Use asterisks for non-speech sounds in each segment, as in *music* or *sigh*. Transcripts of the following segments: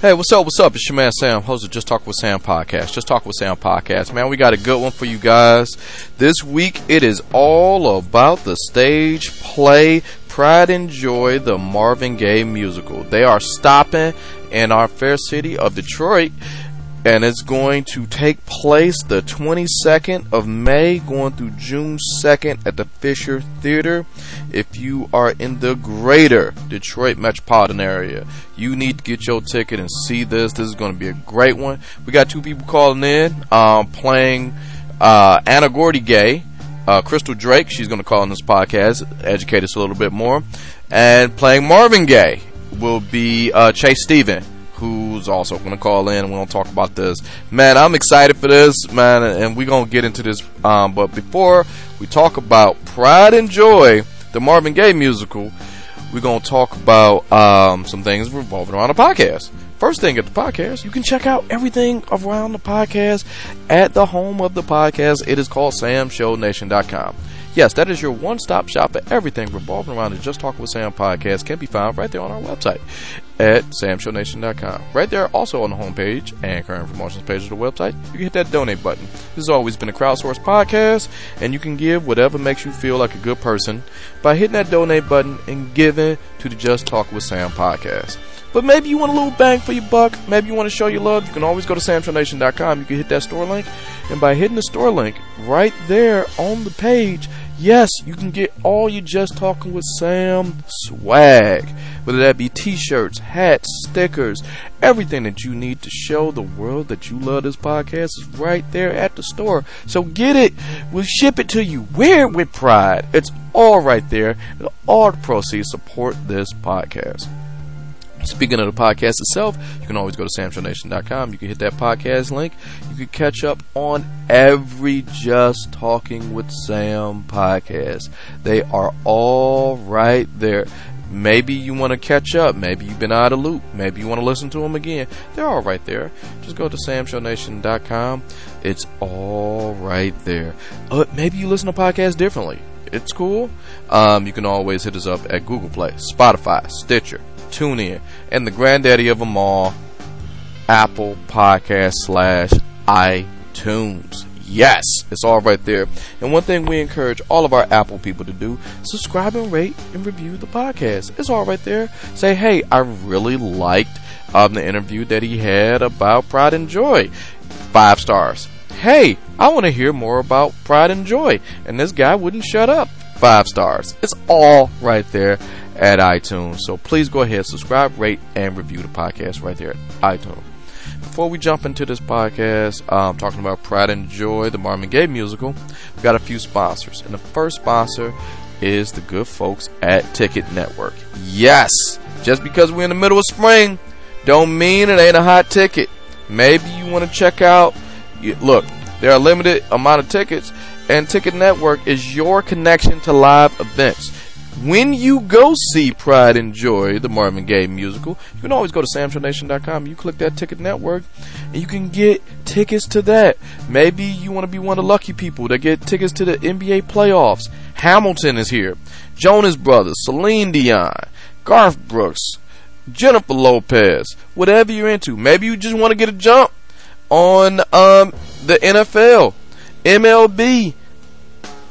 Hey, what's up? What's up? It's your man Sam, host of Just Talk with Sam podcast. Just Talk with Sam podcast. Man, we got a good one for you guys. This week it is all about the stage play Pride and Joy, the Marvin Gaye musical. They are stopping in our fair city of Detroit and it's going to take place the 22nd of May, going through June 2nd at the Fisher Theater. If you are in the greater Detroit metropolitan area, you need to get your ticket and see this. This is going to be a great one. We got two people calling in, um, playing uh, Anna Gordy Gaye. Uh, Crystal Drake, she's going to call in this podcast, educate us a little bit more. And playing Marvin Gaye will be uh, Chase Steven who's also going to call in and we're going to talk about this. Man, I'm excited for this, man, and we're going to get into this. Um, but before we talk about Pride and Joy, the Marvin Gaye musical, we're going to talk about um, some things revolving around the podcast. First thing at the podcast, you can check out everything around the podcast at the home of the podcast. It is called samshownation.com. Yes, that is your one-stop shop for everything revolving around the Just Talk with Sam podcast can be found right there on our website at samshownation.com. Right there, also on the homepage and current promotions page of the website, you can hit that donate button. This has always been a crowdsourced podcast, and you can give whatever makes you feel like a good person by hitting that donate button and giving to the Just Talk with Sam podcast. But maybe you want a little bang for your buck. Maybe you want to show your love. You can always go to samshownation.com. You can hit that store link. And by hitting the store link right there on the page, yes, you can get all your Just Talking with Sam swag. Whether that be t-shirts, hats, stickers, everything that you need to show the world that you love this podcast is right there at the store. So get it. We'll ship it to you. Wear it with pride. It's all right there. All the proceeds support this podcast. Speaking of the podcast itself, you can always go to samshownation.com. You can hit that podcast link. You can catch up on every Just Talking with Sam podcast. They are all right there. Maybe you want to catch up. Maybe you've been out of loop. Maybe you want to listen to them again. They're all right there. Just go to samshownation.com. It's all right there. Uh, maybe you listen to podcasts differently. It's cool. Um, you can always hit us up at Google Play, Spotify, Stitcher, TuneIn, and the granddaddy of them all, Apple Podcast slash iTunes. Yes, it's all right there. And one thing we encourage all of our Apple people to do, subscribe and rate and review the podcast. It's all right there. Say, hey, I really liked um, the interview that he had about Pride and Joy. Five stars. Hey, I want to hear more about Pride and Joy. And this guy wouldn't shut up. Five stars. It's all right there at iTunes. So please go ahead, subscribe, rate, and review the podcast right there at iTunes. Before we jump into this podcast, um, talking about Pride and Joy, the Marvin Gaye musical, we got a few sponsors. And the first sponsor is the good folks at Ticket Network. Yes, just because we're in the middle of spring, don't mean it ain't a hot ticket. Maybe you want to check out. Look, there are limited amount of tickets, and Ticket Network is your connection to live events when you go see Pride and Joy, the Marvin Gaye musical, you can always go to samshownation.com. You click that ticket network, and you can get tickets to that. Maybe you want to be one of the lucky people that get tickets to the NBA playoffs. Hamilton is here. Jonas Brothers, Celine Dion, Garth Brooks, Jennifer Lopez, whatever you're into. Maybe you just want to get a jump on um, the NFL, MLB.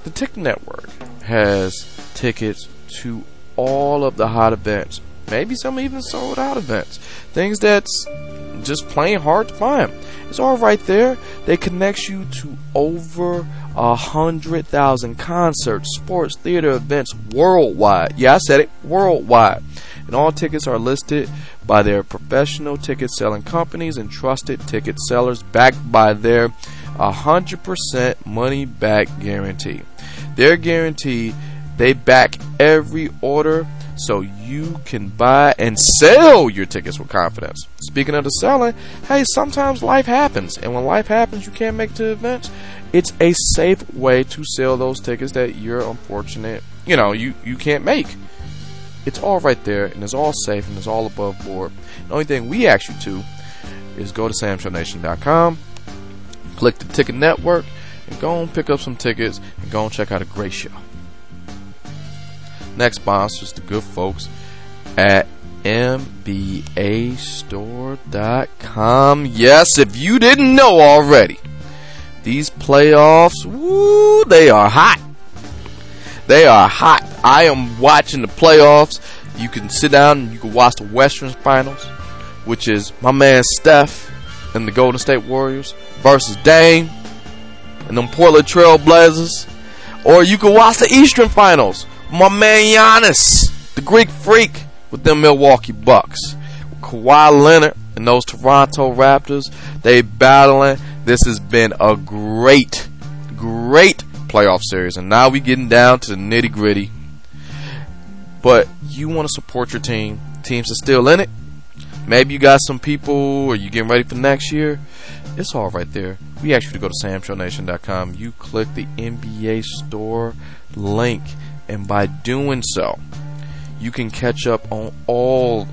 The Ticket Network has tickets to all of the hot events. Maybe some even sold out events. Things that's just plain hard to find. It's all right there. They connect you to over a hundred thousand concerts, sports, theater events worldwide. Yeah, I said it, worldwide. And all tickets are listed by their professional ticket selling companies and trusted ticket sellers backed by their 100% money back guarantee. Their guarantee they back every order so you can buy and sell your tickets with confidence. Speaking of the selling, hey, sometimes life happens, and when life happens, you can't make the events. It's a safe way to sell those tickets that you're unfortunate, you know, you, you can't make. It's all right there, and it's all safe, and it's all above board. The only thing we ask you to is go to samshownation.com, click the ticket network, and go and pick up some tickets, and go and check out a great show. Next sponsor is the good folks at MBM NBAstore.com. Yes, if you didn't know already, these playoffs, woo, they are hot. They are hot. I am watching the playoffs. You can sit down and you can watch the Western Finals, which is my man Steph and the Golden State Warriors versus Dame and them Portland Trail Blazers. Or you can watch the Eastern Finals. My man Giannis, the Greek freak, with them Milwaukee Bucks. Kawhi Leonard and those Toronto Raptors, they battling. This has been a great, great playoff series. And now we getting down to the nitty gritty. But you want to support your team. Teams are still in it. Maybe you got some people or you getting ready for next year. It's all right there. We ask you to go to samshownation.com. You click the NBA store link, and by doing so, you can catch up on all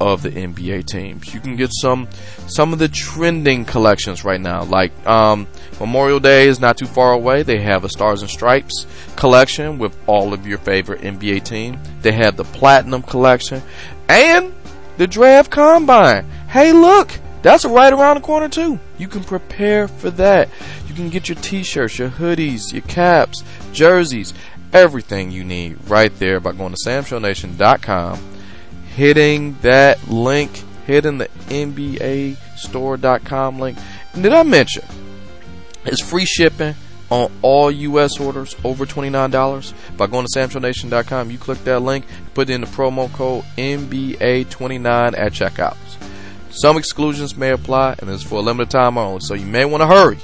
of the NBA teams. You can get some some of the trending collections right now. Like um, Memorial Day is not too far away. They have a Stars and Stripes collection with all of your favorite NBA team. They have the Platinum collection and the Draft Combine. Hey, look, that's right around the corner too. You can prepare for that. You can get your t-shirts, your hoodies, your caps, jerseys, everything you need right there by going to samshownation.com, hitting that link, hitting the NBA store.com link. And did I mention it's free shipping on all U.S. orders over $29 by going to samshownation.com. You click that link, put in the promo code NBA29 at checkout. Some exclusions may apply, and it's for a limited time only, so you may want to hurry.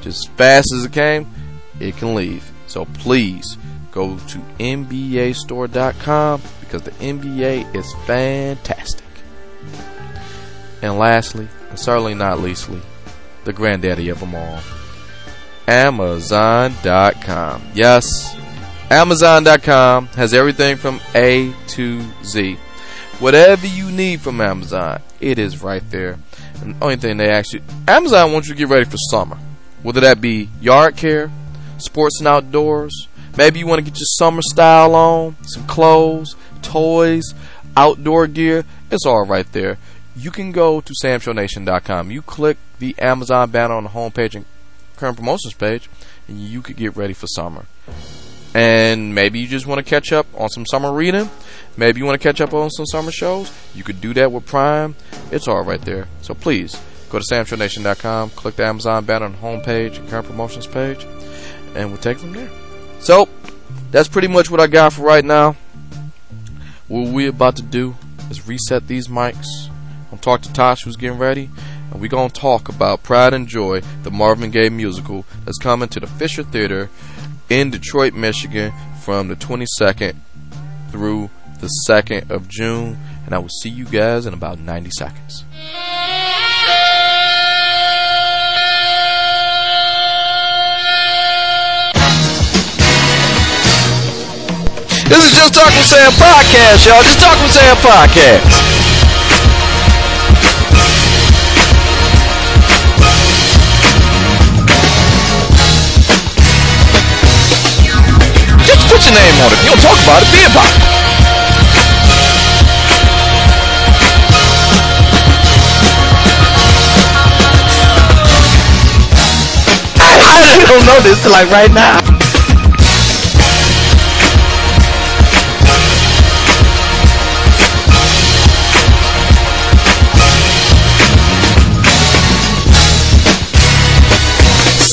Just as fast as it came, it can leave. So please go to NBAstore.com because the NBA is fantastic. And lastly, and certainly not leastly, the granddaddy of them all, Amazon.com. Yes, Amazon.com has everything from A to Z. Whatever you need from Amazon, it is right there. And the only thing they actually Amazon wants you to get ready for summer. Whether that be yard care, sports and outdoors, maybe you want to get your summer style on, some clothes, toys, outdoor gear, it's all right there. You can go to samshownation.com. You click the Amazon banner on the homepage and current promotions page, and you could get ready for summer. And maybe you just want to catch up on some summer reading. Maybe you want to catch up on some summer shows. You could do that with Prime. It's all right there. So please go to samshownation.com, click the Amazon banner on the homepage and current promotions page, and we'll take it from there. So that's pretty much what I got for right now. What we're about to do is reset these mics. I'm talk to Tosh who's getting ready, and we're gonna talk about Pride and Joy, the Marvin Gaye musical that's coming to the Fisher Theater in Detroit, Michigan from the 22nd through the 2nd of June. And I will see you guys in about 90 seconds. This is Just Talk with Sam podcast, y'all. Just Talk with Sam podcast. Just put your name on it. You don't talk about it, be about *laughs* it. I don't know this till like right now.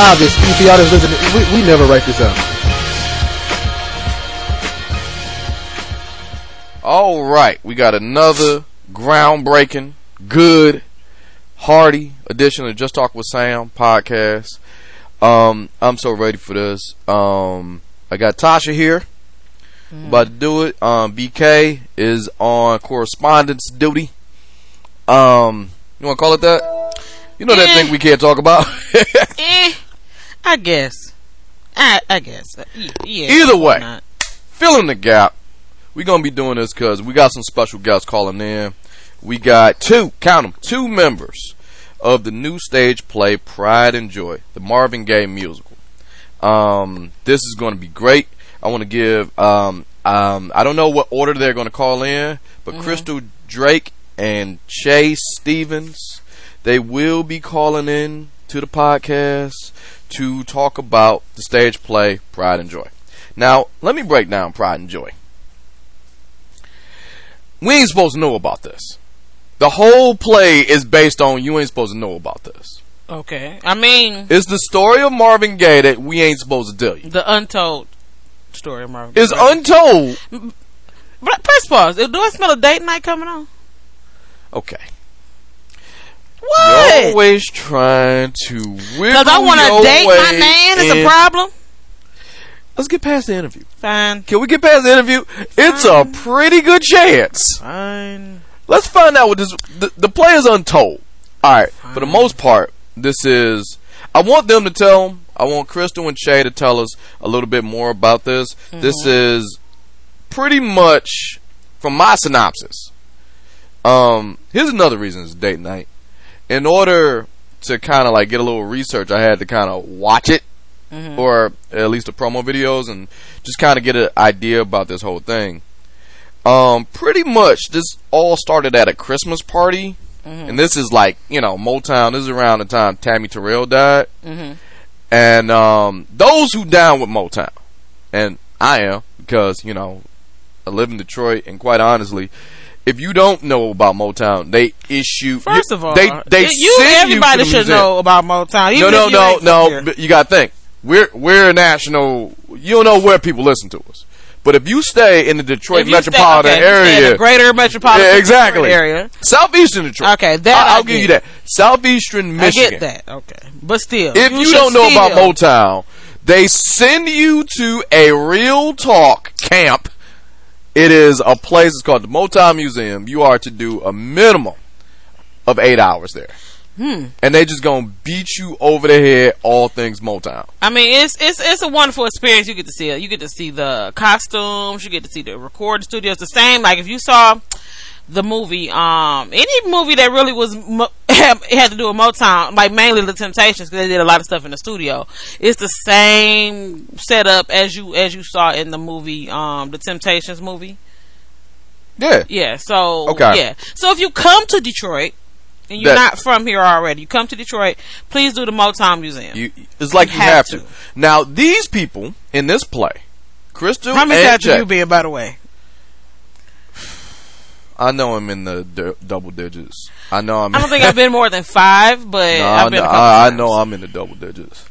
Obvious if y'all that's listening, we, we never write this out. All right, we got another groundbreaking, good, hearty edition of Just Talk with Sam podcast. Um, I'm so ready for this. Um, I got Tasha here. About to do it. Um, BK is on correspondence duty. Um, you want to call it that? You know that Eh. thing we can't talk about. *laughs* Eh, I guess. I I guess. Yeah. Either way. filling the gap. We're gonna be doing this because we got some special guests calling in. We got two, count them, two members of the new stage play Pride and Joy, the Marvin Gaye musical. Um, this is going to be great. I want to give. Um, um, I don't know what order they're going to call in, but Crystal Drake and Chase Stevens, they will be calling in to the podcast to talk about the stage play Pride and Joy. Now, let me break down Pride and Joy. We ain't supposed to know about this. The whole play is based on you ain't supposed to know about this. Okay. I mean, It's the story of Marvin Gaye that we ain't supposed to tell you. the untold story of Marvin. Gaye. It's untold. But press pause. Do I smell a date night coming on? Okay. What? You're always trying to Because I want to date my man. is a problem. Let's get past the interview. Fine. Can we get past the interview? It's a pretty good chance. Fine. Let's find out what this. The, the play is untold. All right. For the most part, this is. I want them to tell. I want Crystal and Shay to tell us a little bit more about this. This is pretty much from my synopsis. Um, here's another reason it's date night. In order to kind of like get a little research, I had to kind of watch it, or at least the promo videos, and just kind of get an idea about this whole thing. Um, pretty much this all started at a Christmas party, and this is like you know Motown. This is around the time Tammy Terrell died, and um, those who down with Motown, and I am because you know I live in Detroit, and quite honestly, if you don't know about Motown, they issue First of all, they they you send everybody you to the should museum. know about Motown. No, no, you no, no. but You got to think. We're we're a national. You don't know where people listen to us, but if you stay in the Detroit you stay- metropolitan okay, you stay in area, the greater metropolitan area. Yeah, exactly. Detroit area. southeastern Detroit. Okay, that I, will give you that. Southeastern Michigan. I get that. Okay, but still, If you, should don't know about Motown, they send you to a real talk camp. It is a place. It's called the Motown Museum. You are to do a minimum of eight hours there. Hmm. And they just gonna beat you over the head all things Motown. I mean, it's it's it's a wonderful experience. You get to see it. You get to see the costumes. You get to see the recording studios. The same, like if you saw the movie, um, any movie that really was mo- *laughs* had to do with Motown, like mainly the Temptations, because they did a lot of stuff in the studio. It's the same setup as you as you saw in the movie, um, the Temptations movie. Yeah. Yeah. So Okay. yeah. So if you come to Detroit. And you're That- not from here already. You come to Detroit. Please do the Motown Museum. You, it's like you, You have, have to. to. Now, these people in this play, Crystal How many and times Jay, have you been, by the way? I know I'm in the d- double digits. I know I'm. I don't think I've been more than five, but No, I've been. I, couple I, I know I'm in the double digits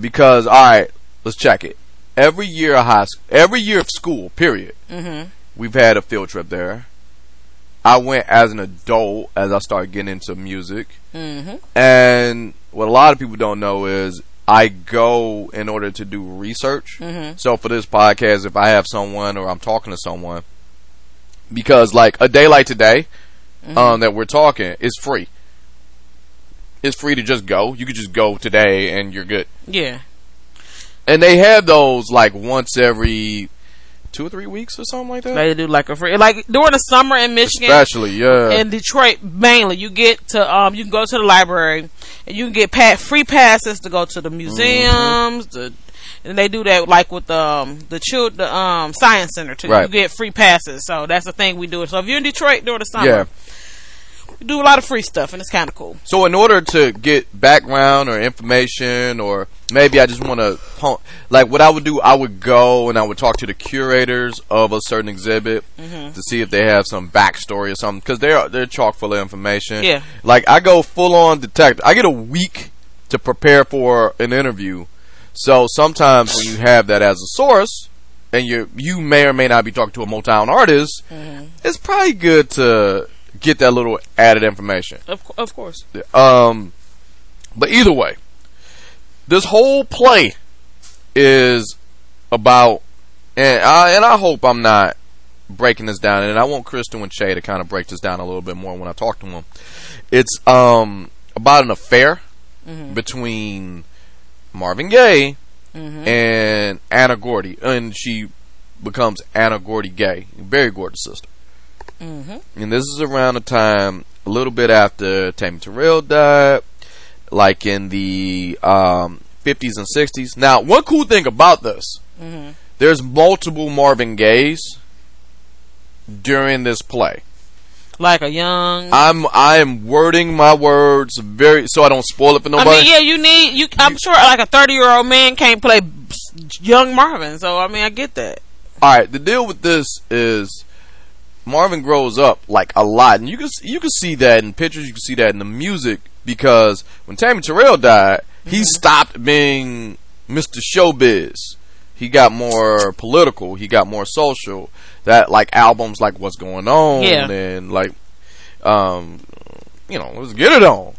because all right, let's check it. Every year of high school, every year of school, period. Mhm. We've had a field trip there. I went as an adult as I started getting into music, Mhm. and what a lot of people don't know is I go in order to do research. Mhm. So for this podcast, if I have someone or I'm talking to someone, because like a day like today, Mm-hmm. um, that we're talking is free. It's free to just go. You could just go today and you're good. Yeah. And they have those like once every two or three weeks or something like that. They do like a free, like during the summer in Michigan. Especially, yeah. in Detroit, mainly, you get to um, you can go to the library and you can get pa- free passes to go to the museums. The and they do that like with um the child the um science center too. Right. You get free passes, so that's the thing we do. So if you're in Detroit during the summer, yeah. we do a lot of free stuff and it's kind of cool. So in order to get background or information, or maybe I just want to, like what I would do, I would go and I would talk to the curators of a certain exhibit Mm-hmm. to see if they have some backstory or something, because they're they're chock full of information. Yeah. Like I go full on detective. I get a week to prepare for an interview. So sometimes when you have that as a source, and you you may or may not be talking to a Motown artist, Mm-hmm. it's probably good to get that little added information. Of, of course. Um, but either way, this whole play is about, and I and I hope I'm not breaking this down, and I want Crystal and Shay to kind of break this down a little bit more when I talk to them. It's um about an affair between Marvin Gaye mm-hmm. and Anna Gordy, and she becomes Anna Gordy Gaye, very gorgeous sister. Mm-hmm. And this is around the time, a little bit after Tammy Terrell died, like in the um, 50s and 60s. Now, one cool thing about this, mm-hmm. there's multiple Marvin Gayes during this play. Like a young. I'm I am wording my words very so I don't spoil it for nobody. I mean, yeah, you need you. I'm sure like a 30 year old man can't play young Marvin. So I mean, I get that. All right, the deal with this is Marvin grows up like a lot, and you can you can see that in pictures. You can see that in the music because when Tammy Terrell died, he mm-hmm. stopped being Mr. Showbiz. He got more political. He got more social. That like albums like What's Going On Yeah. and like um you know let's get it on.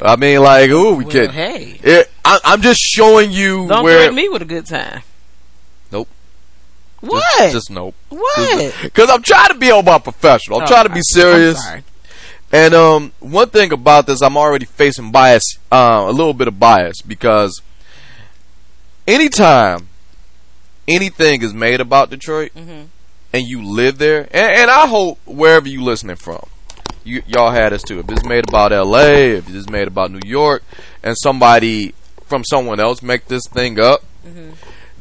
I mean like ooh we Well, can. hey, It, I, I'm just showing you don't where me with a good time. Nope. What? Just, just nope. what? Because I'm trying to be all about professional. I'm Oh, trying to be serious. And um, one thing about this, I'm already facing bias, uh, a little bit of bias because anytime anything is made about Detroit Mhm. And you live there, and, and I hope wherever you listening from, you y'all had us too. If it's made about L.A., if it's made about New York, and somebody from someone else make this thing up,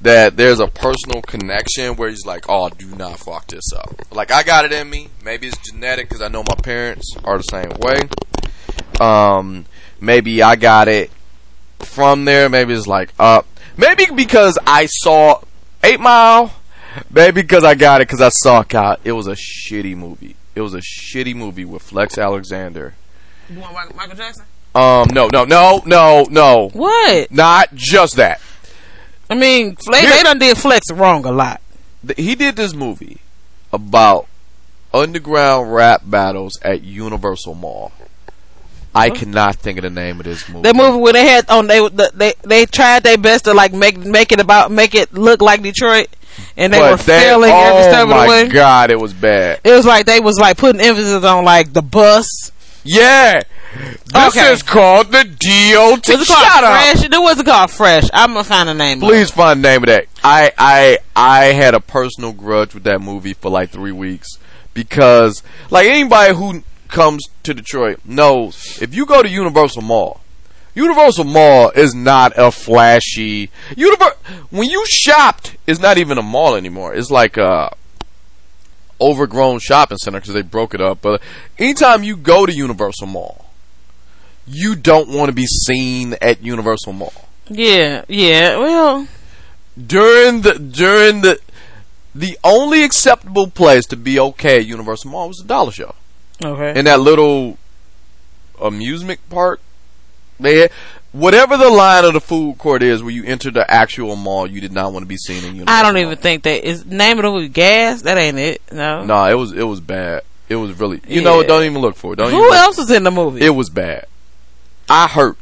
that there's a personal connection where he's like, "Oh, do not fuck this up." Like I got it in me. Maybe it's genetic because I know my parents are the same way. Um, maybe I got it from there. Maybe it's like up. Maybe because I saw Eight Mile. Maybe because I got it because I saw God. It was a shitty movie. It was a shitty movie with Flex Alexander. You want Michael- Michael Jackson? Um, no, no, no, no, no. What? Not just that. I mean, Flex, Here- they done did Flex wrong a lot. th- he did this movie about underground rap battles at Universal Mall. I cannot think of the name of this movie. That movie where they had on they they they tried their best to like make make it about make it look like Detroit, and they But were failing oh every step of the way. god, it was bad. It was like they was like putting emphasis on like the bus. Yeah, this Okay. is called the DOT. Was it called Shut up. Fresh? It wasn't called Fresh. I'm gonna find the name. of Please it. find the name of that. I I I had a personal grudge with that movie for like three weeks because like anybody who comes to Detroit knows if you go to Universal Mall, Universal Mall is not a flashy Univer- when you shopped, it's not even a mall anymore. It's like a overgrown shopping center because they broke it up. But anytime you go to Universal Mall, you don't want to be seen at Universal Mall Yeah, yeah. Well, during the during the the only acceptable place to be okay at Universal Mall was the Dollar Show. okay. In that little amusement park, they whatever the line of the food court is where you enter the actual mall, you did not want to be seen in Universal. I don't even think that is name of the movie Gas. That ain't it. No. No, it was it was bad. It was really you know Yeah. don't even look for it. Don't Who else was in the movie? It was bad. I hurt.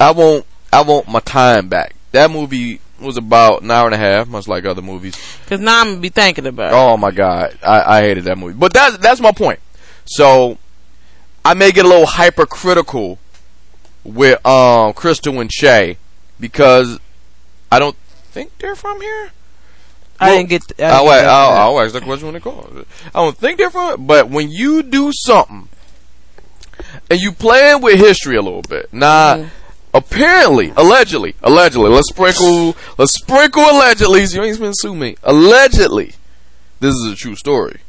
I want I want my time back. That movie was about an hour and a half, much like other movies. Because now I'm gonna be thinking about. it. Oh my god, I, I hated that movie. But that's that's my point. So I may get a little hypercritical with um Crystal and Shay because I don't think they're from here. I well, didn't get. I didn't I'll. I'll, I'll ask that question when they call. I don't think they're from. But when you do something and you playing with history a little bit, now Mm-hmm. apparently, allegedly, allegedly, let's sprinkle, let's sprinkle allegedly. You ain't supposed to sue me. Allegedly, this is a true story,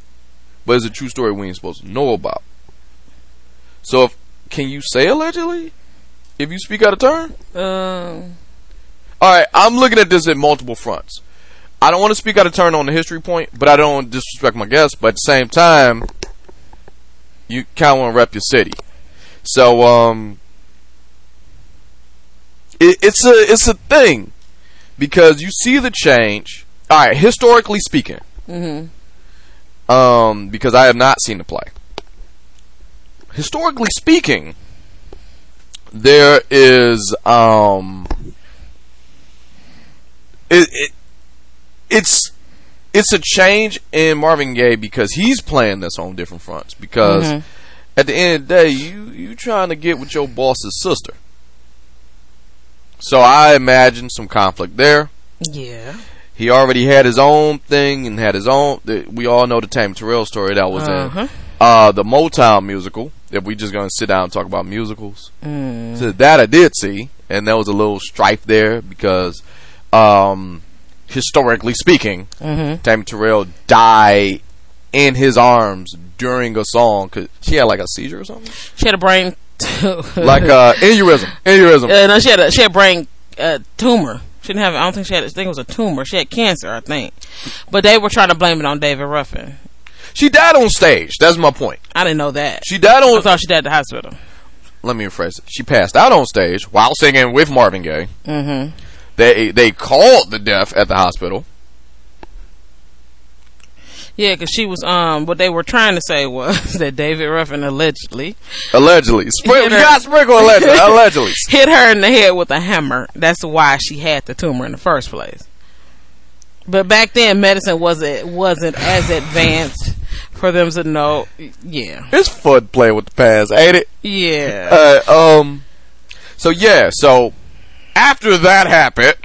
but it's a true story we ain't supposed to know about. So, if, can you say allegedly if you speak out of turn? Um, All right, I'm looking at this at multiple fronts. I don't want to speak out of turn on the history point, but I don't disrespect my guests. But at the same time, you kind of want to rep your city. So, um, it, it's a it's a thing because you see the change. All right, historically speaking, mhm. um, because I have not seen the play. historically speaking, there is um, it, it it's it's a change in Marvin Gaye because he's playing this on different fronts. Because Mhm. at the end of the day, you you trying to get with your boss's sister. So I imagine some conflict there. Yeah. He already had his own thing and had his own. the- We all know the Tammy Terrell story that was Uh-huh. in uh, the Motown musical. If we just gonna sit down and talk about musicals, Mm. so that I did see, and there was a little strife there because, um, historically speaking, Mm-hmm. Tammy Terrell died in his arms during a song because she had like a seizure or something, She had a brain. *laughs* like uh, aneurysm, aneurysm. Uh, no, she had a she had a brain uh, tumor. She didn't have. I don't think she had. I think it was a tumor. She had cancer, I think. But they were trying to blame it on David Ruffin. She died on stage. That's my point. I didn't know that. She died on. I thought she died at the hospital. let me rephrase it. She passed out on stage while singing with Marvin Gaye. Mm-hmm. They they called the death at the hospital. Yeah, because she was. Um, what they were trying to say was *laughs* that David Ruffin allegedly Allegedly, *laughs* Spring, Hit you her. got sprinkle allegedly. *laughs* allegedly. hit her in the head with a hammer. That's why she had the tumor in the first place. But back then, medicine wasn't wasn't as advanced for them to know. Yeah, It's fun playing with the past, ain't it? yeah. Uh, um. So yeah. So after that happened,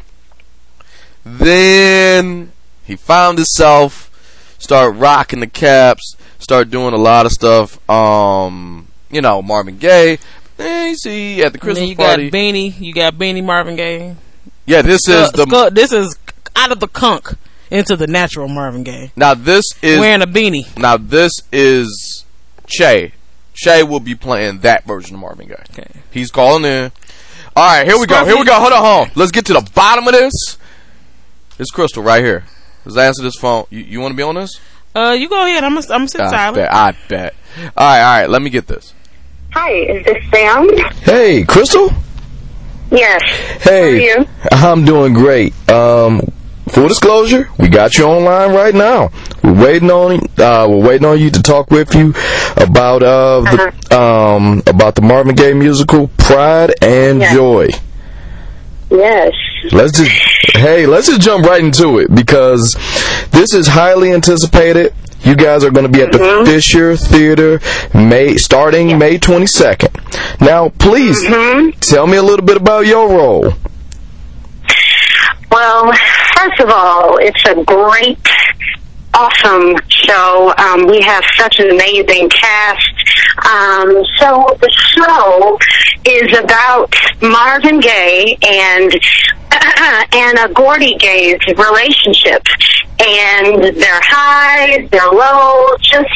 then he found himself start rocking the caps, start doing a lot of stuff. Um, you know, Marvin Gaye. Then you see at the Christmas you party. got Beanie. You got Beanie Marvin Gaye. yeah, this is Skull- the Skull- this is out of the conk into the natural Marvin Gaye. now. This is Wearing a beanie. now. This is Che. Che will be playing that version of Marvin Gaye. Okay. He's calling in. All right, here we go. Here we go. Hold on, hold on. Let's get to the bottom of this. It's Crystal right here. Let's answer this phone. You, you want to be on this? Uh, you go ahead. I'm gonna I'm gonna sit I silent. bet. I bet. All right, all right. Let me get this. Hi, is this Sam? Hey, Crystal. Yes. Hey, How are you? I'm doing great. Um, full disclosure, we got you online right now. We're waiting on uh, we're waiting on you to talk with you about uh the um about the Marvin Gaye musical Pride and Yeah. Joy. Yes. Let's just hey, let's just jump right into it because this is highly anticipated. You guys are going to be at the Fisher Theater May starting May 22nd. Now, please tell me a little bit about your role. Well, first of all, it's a great, awesome show. Um, we have such an amazing cast. Um, so the show is about Marvin Gaye and *clears throat* Anna Gordy Gaye's relationship and their highs, their lows, just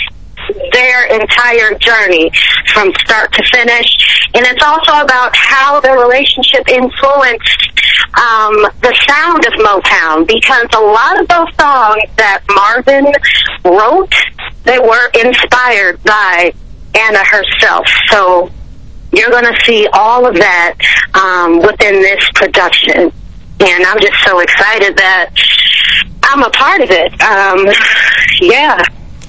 their entire journey from start to finish. And it's also about how their relationship influenced um, the sound of Motown because a lot of those songs that Marvin wrote, they were inspired by Anna herself. So you're going to see all of that um, within this production. And I'm just so excited that I'm a part of it. Um, yeah,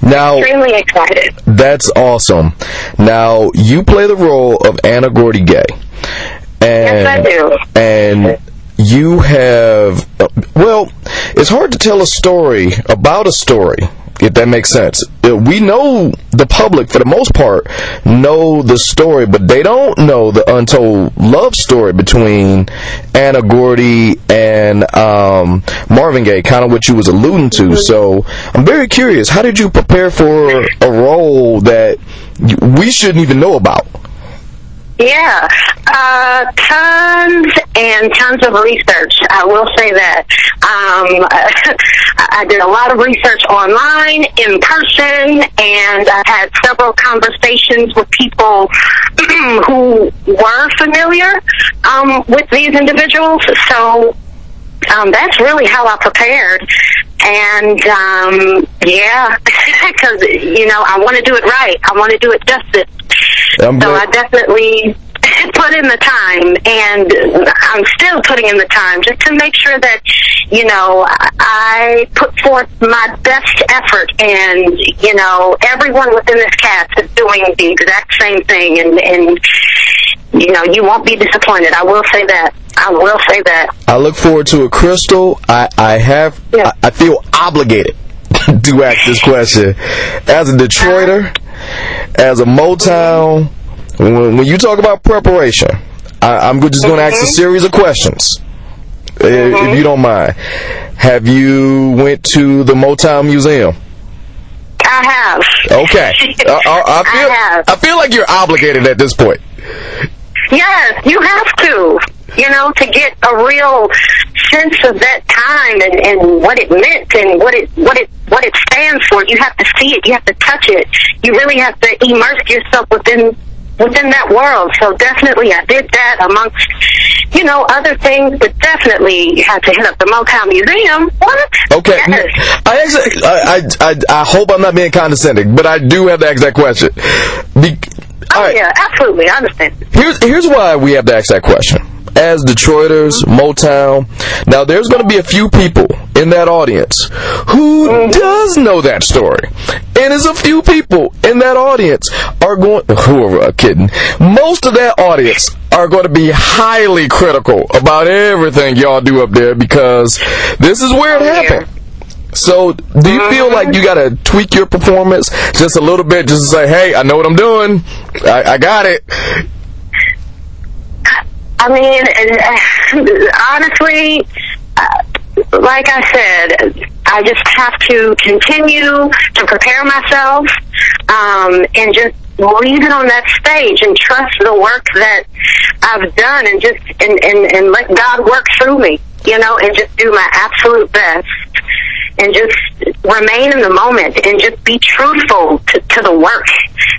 Now, extremely excited. That's awesome. Now you play the role of Anna Gordy Gaye, and Yes, I do. and you have uh, well, it's hard to tell a story about a story if that makes sense. We know the public for the most part know the story, but they don't know the untold love story between Anna Gordy and um, Marvin Gaye, kind of what you was alluding to. So I'm very curious. How did you prepare for a role that we shouldn't even know about? Yeah, uh, tons and tons of research. I will say that. Um, *laughs* I did a lot of research online, in person, and I had several conversations with people *clears throat* who were familiar um, with these individuals. So um, that's really how I prepared. And um, yeah, *laughs* because you know I want to do it right. I want to do it justice. I'm So I definitely *laughs* put in the time, and I'm still putting in the time just to make sure that, you know, I put forth my best effort, and you know, everyone within this cast is doing the exact same thing, and and you know, you won't be disappointed. I will say that. I will say that. I look forward to a Crystal. I I have Yeah. I, I feel obligated *laughs* to ask this question as a Detroiter, uh-huh. As a Motown. When, when you talk about preparation, I, I'm just going to ask a mm-hmm. series of questions, uh, if mm-hmm. you don't mind. Have you went to the Motown Museum? I have. Okay, I, *laughs* uh, uh, I, I feel I have. I feel like you're obligated at this point. Yes, you have to. You know, to get a real sense of that time and, and what it meant and what it what it what it stands for. You have to see it. You have to touch it. You really have to immerse yourself within within that world. So definitely, I did that amongst you know other things, but definitely you had to hit up the Motown Museum. What? Okay. Yes. I actually, I, I, I, I hope I'm not being condescending, but I do have to ask that question. Be, Oh right. yeah, absolutely. I understand. Here's, here's why we have to ask that question. As Detroiters, Motown, now there's going to be a few people in that audience who does know that story. And there's a few people in that audience are going, *laughs* who are uh, kidding, most of that audience are going to be highly critical about everything y'all do up there because this is where it happened. yeah. So, do you feel like you got to tweak your performance just a little bit, just to say, "Hey, I know what I'm doing. I, I got it." I mean, uh, *laughs* honestly, uh, like I said, I just have to continue to prepare myself um, and just leave it on that stage and trust the work that I've done and just and, and, and let God work through me, you know, and just do my absolute best and just remain in the moment and just be truthful to, to the work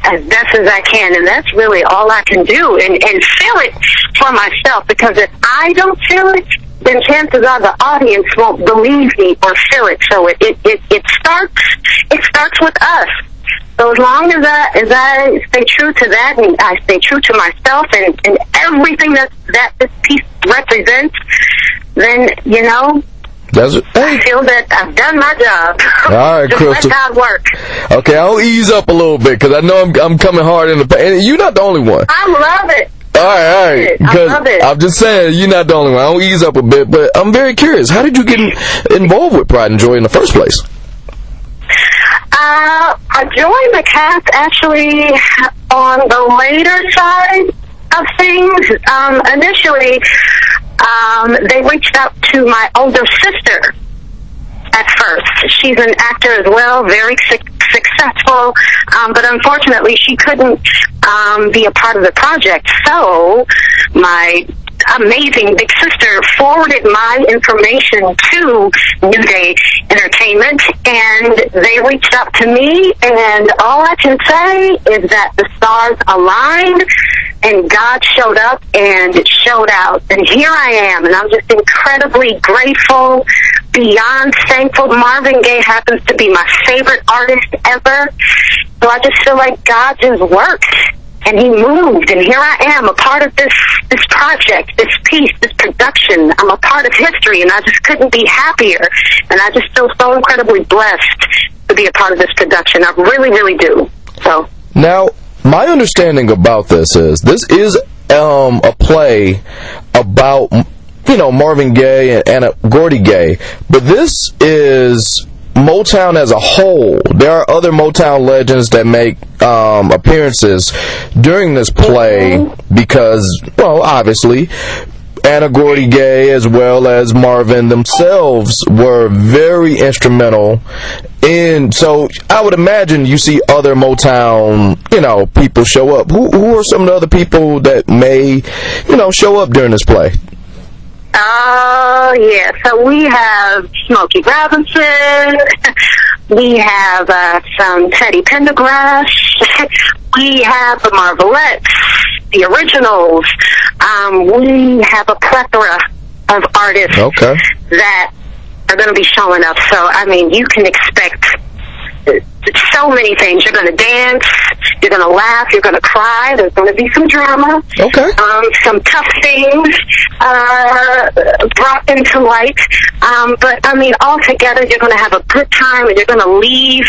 as best as I can. And that's really all I can do and, and feel it for myself because if I don't feel it, then chances are the audience won't believe me or feel it. So it, it, it, it starts it starts with us. So as long as I as I stay true to that and I stay true to myself and, and everything that that this piece represents, then you know That's I hey. feel that I've done my job. *laughs* All right, Just Crystal. let God work. Okay, I'll ease up a little bit because I know I'm, I'm coming hard in the paint. And you're not the only one. I love it. All right, all right. Because I'm just saying you're not the only one. I'll ease up a bit, but I'm very curious. How did you get involved with Pride and Joy in the first place? Uh, I joined the cast actually on the later side of things. Um, initially, um, they reached out to my older sister at first. She's an actor as well, very su- successful, um, but unfortunately she couldn't um, be a part of the project. So my amazing big sister forwarded my information to New Day Entertainment, and they reached out to me. And all I can say is that the stars aligned. And God showed up and showed out. And here I am. And I'm just incredibly grateful, beyond thankful. Marvin Gaye happens to be my favorite artist ever. So I just feel like God just worked and he moved and here I am a part of this this project, this piece, this production. I'm a part of history and I just couldn't be happier and I just feel so incredibly blessed to be a part of this production. I really, really do. So Now, my understanding about this is this is um, a play about you know Marvin Gaye and Anna Gordy Gaye, but this is Motown as a whole. There are other Motown legends that make um, appearances during this play because, well, obviously. Anna Gordy Gaye as well as Marvin themselves were very instrumental in so I would imagine you see other Motown, you know, people show up. Who who are some of the other people that may, you know, show up during this play? Oh yeah, so we have Smokey Robinson, *laughs* we have uh, some Teddy Pendergrass, *laughs* we have the Marvelettes, the originals. Um, we have a plethora of artists Okay. that are going to be showing up. So I mean, you can expect so many things. You're going to dance, you're going to laugh, you're going to cry. There's going to be some drama. Okay. Um, some tough things uh, brought into light. Um, but I mean, all together, you're going to have a good time, and you're going to leave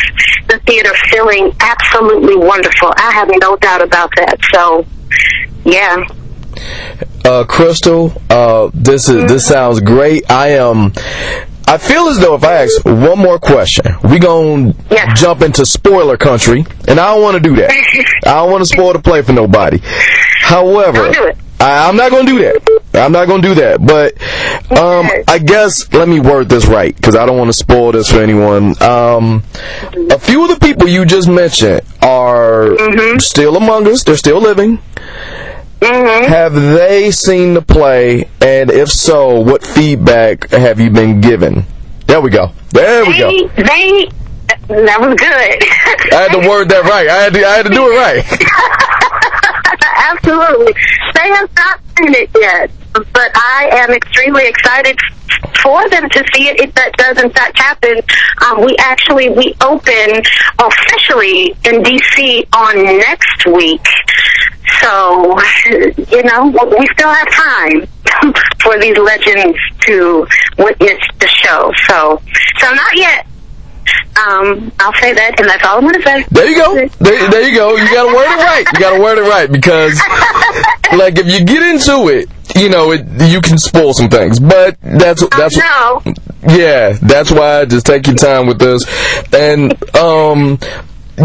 the theater feeling absolutely wonderful. I have no doubt about that. So, yeah. Uh, Crystal, uh, this is this sounds great. I am. I feel as though if I ask one more question, we gonna Yeah. jump into spoiler country, and I don't want to do that. *laughs* I don't want to spoil the play for nobody. However, Don't do it. I, I'm not gonna do that. I'm not gonna do that. But um, I guess let me word this right because I don't want to spoil this for anyone. Um, a few of the people you just mentioned are Mm-hmm. still among us. They're still living. Mm-hmm. Have they seen the play? And if so, what feedback have you been given? There we go. There we go. They, they, that was good. I had to word that right. I had to, I had to do it right. *laughs* Absolutely. They have not seen it yet, but I am extremely excited for them to see it if that does in fact happen. Um, we actually, we open officially in DC on next week. So, you know, we still have time *laughs* for these legends to witness the show. So, so not yet. Um, I'll say that, and that's all I'm going to say. There you go. There, there you go. You gotta word it right. You gotta word it right because, *laughs* like, if you get into it, you know, it, you can spoil some things. But that's that's no. yeah. That's why I just take your time with this. And um,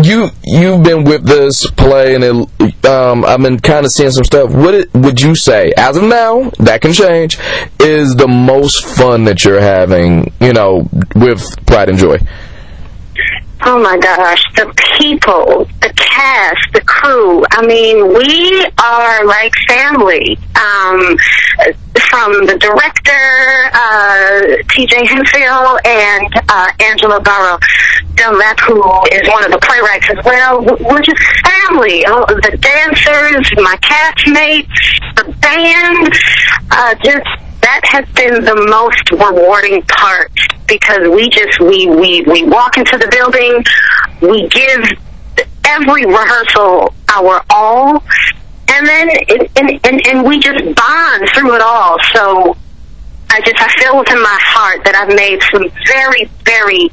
you you've been with this play, and it, um, I've been kind of seeing some stuff. What it, would you say, as of now, that can change, is the most fun that you're having? You know, with Pride and Joy. Oh my gosh, the people, the cast, the crew. I mean, we are like family. Um, from the director, uh, TJ Henfield, and uh, Angela Barrow Dunlap, who is one of the playwrights as well. We're just family. Oh, the dancers, my castmates, the band, uh, just that has been the most rewarding part because we just we we we walk into the building, we give every rehearsal our all, and then it, and, and and we just bond through it all. So I just I feel within my heart that I've made some very very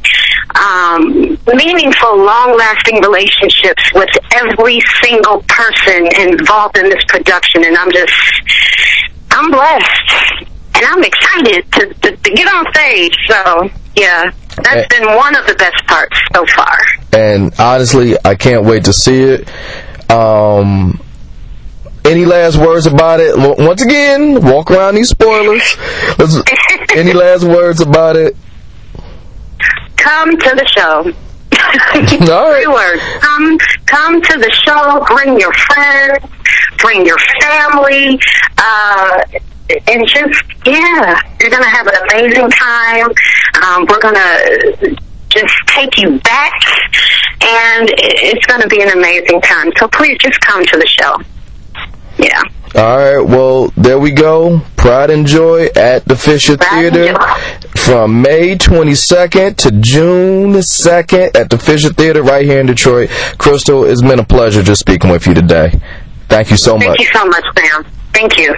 um, meaningful, long-lasting relationships with every single person involved in this production, and I'm just I'm blessed and I'm excited to, to, to get on stage. So yeah, that's Eh. been one of the best parts so far. and honestly, I can't wait to see it. Um, any last words about it? Once again, walk around these spoilers. *laughs* Any last words about it? Come to the show. *laughs* All right. Three words. Come, come to the show. Bring your friends. Bring your family. Uh, and just yeah, you're gonna have an amazing time. Um, we're gonna just take you back, and it's gonna be an amazing time. So please, just come to the show. Yeah. All right. Well, there we go. Pride and Joy at the Fisher Pride Theater from May 22nd to June 2nd at the Fisher Theater right here in Detroit. Crystal, it's been a pleasure just speaking with you today. Thank you so Thank much. Thank you so much, Sam. Thank you.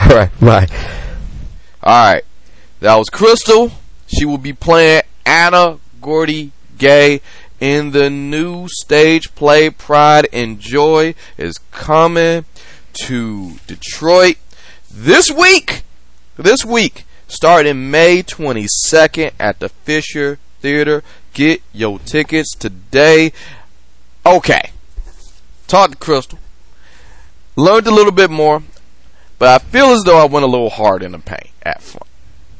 All *laughs* right. Bye. All right, that was Crystal. She will be playing Anna Gordy Gaye in the new stage play Pride and Joy is coming to Detroit this week. This week, starting May 22nd at the Fisher Theater. Get your tickets today. Okay, Talk to Crystal, learned a little bit more, but I feel as though I went a little hard in the paint at front.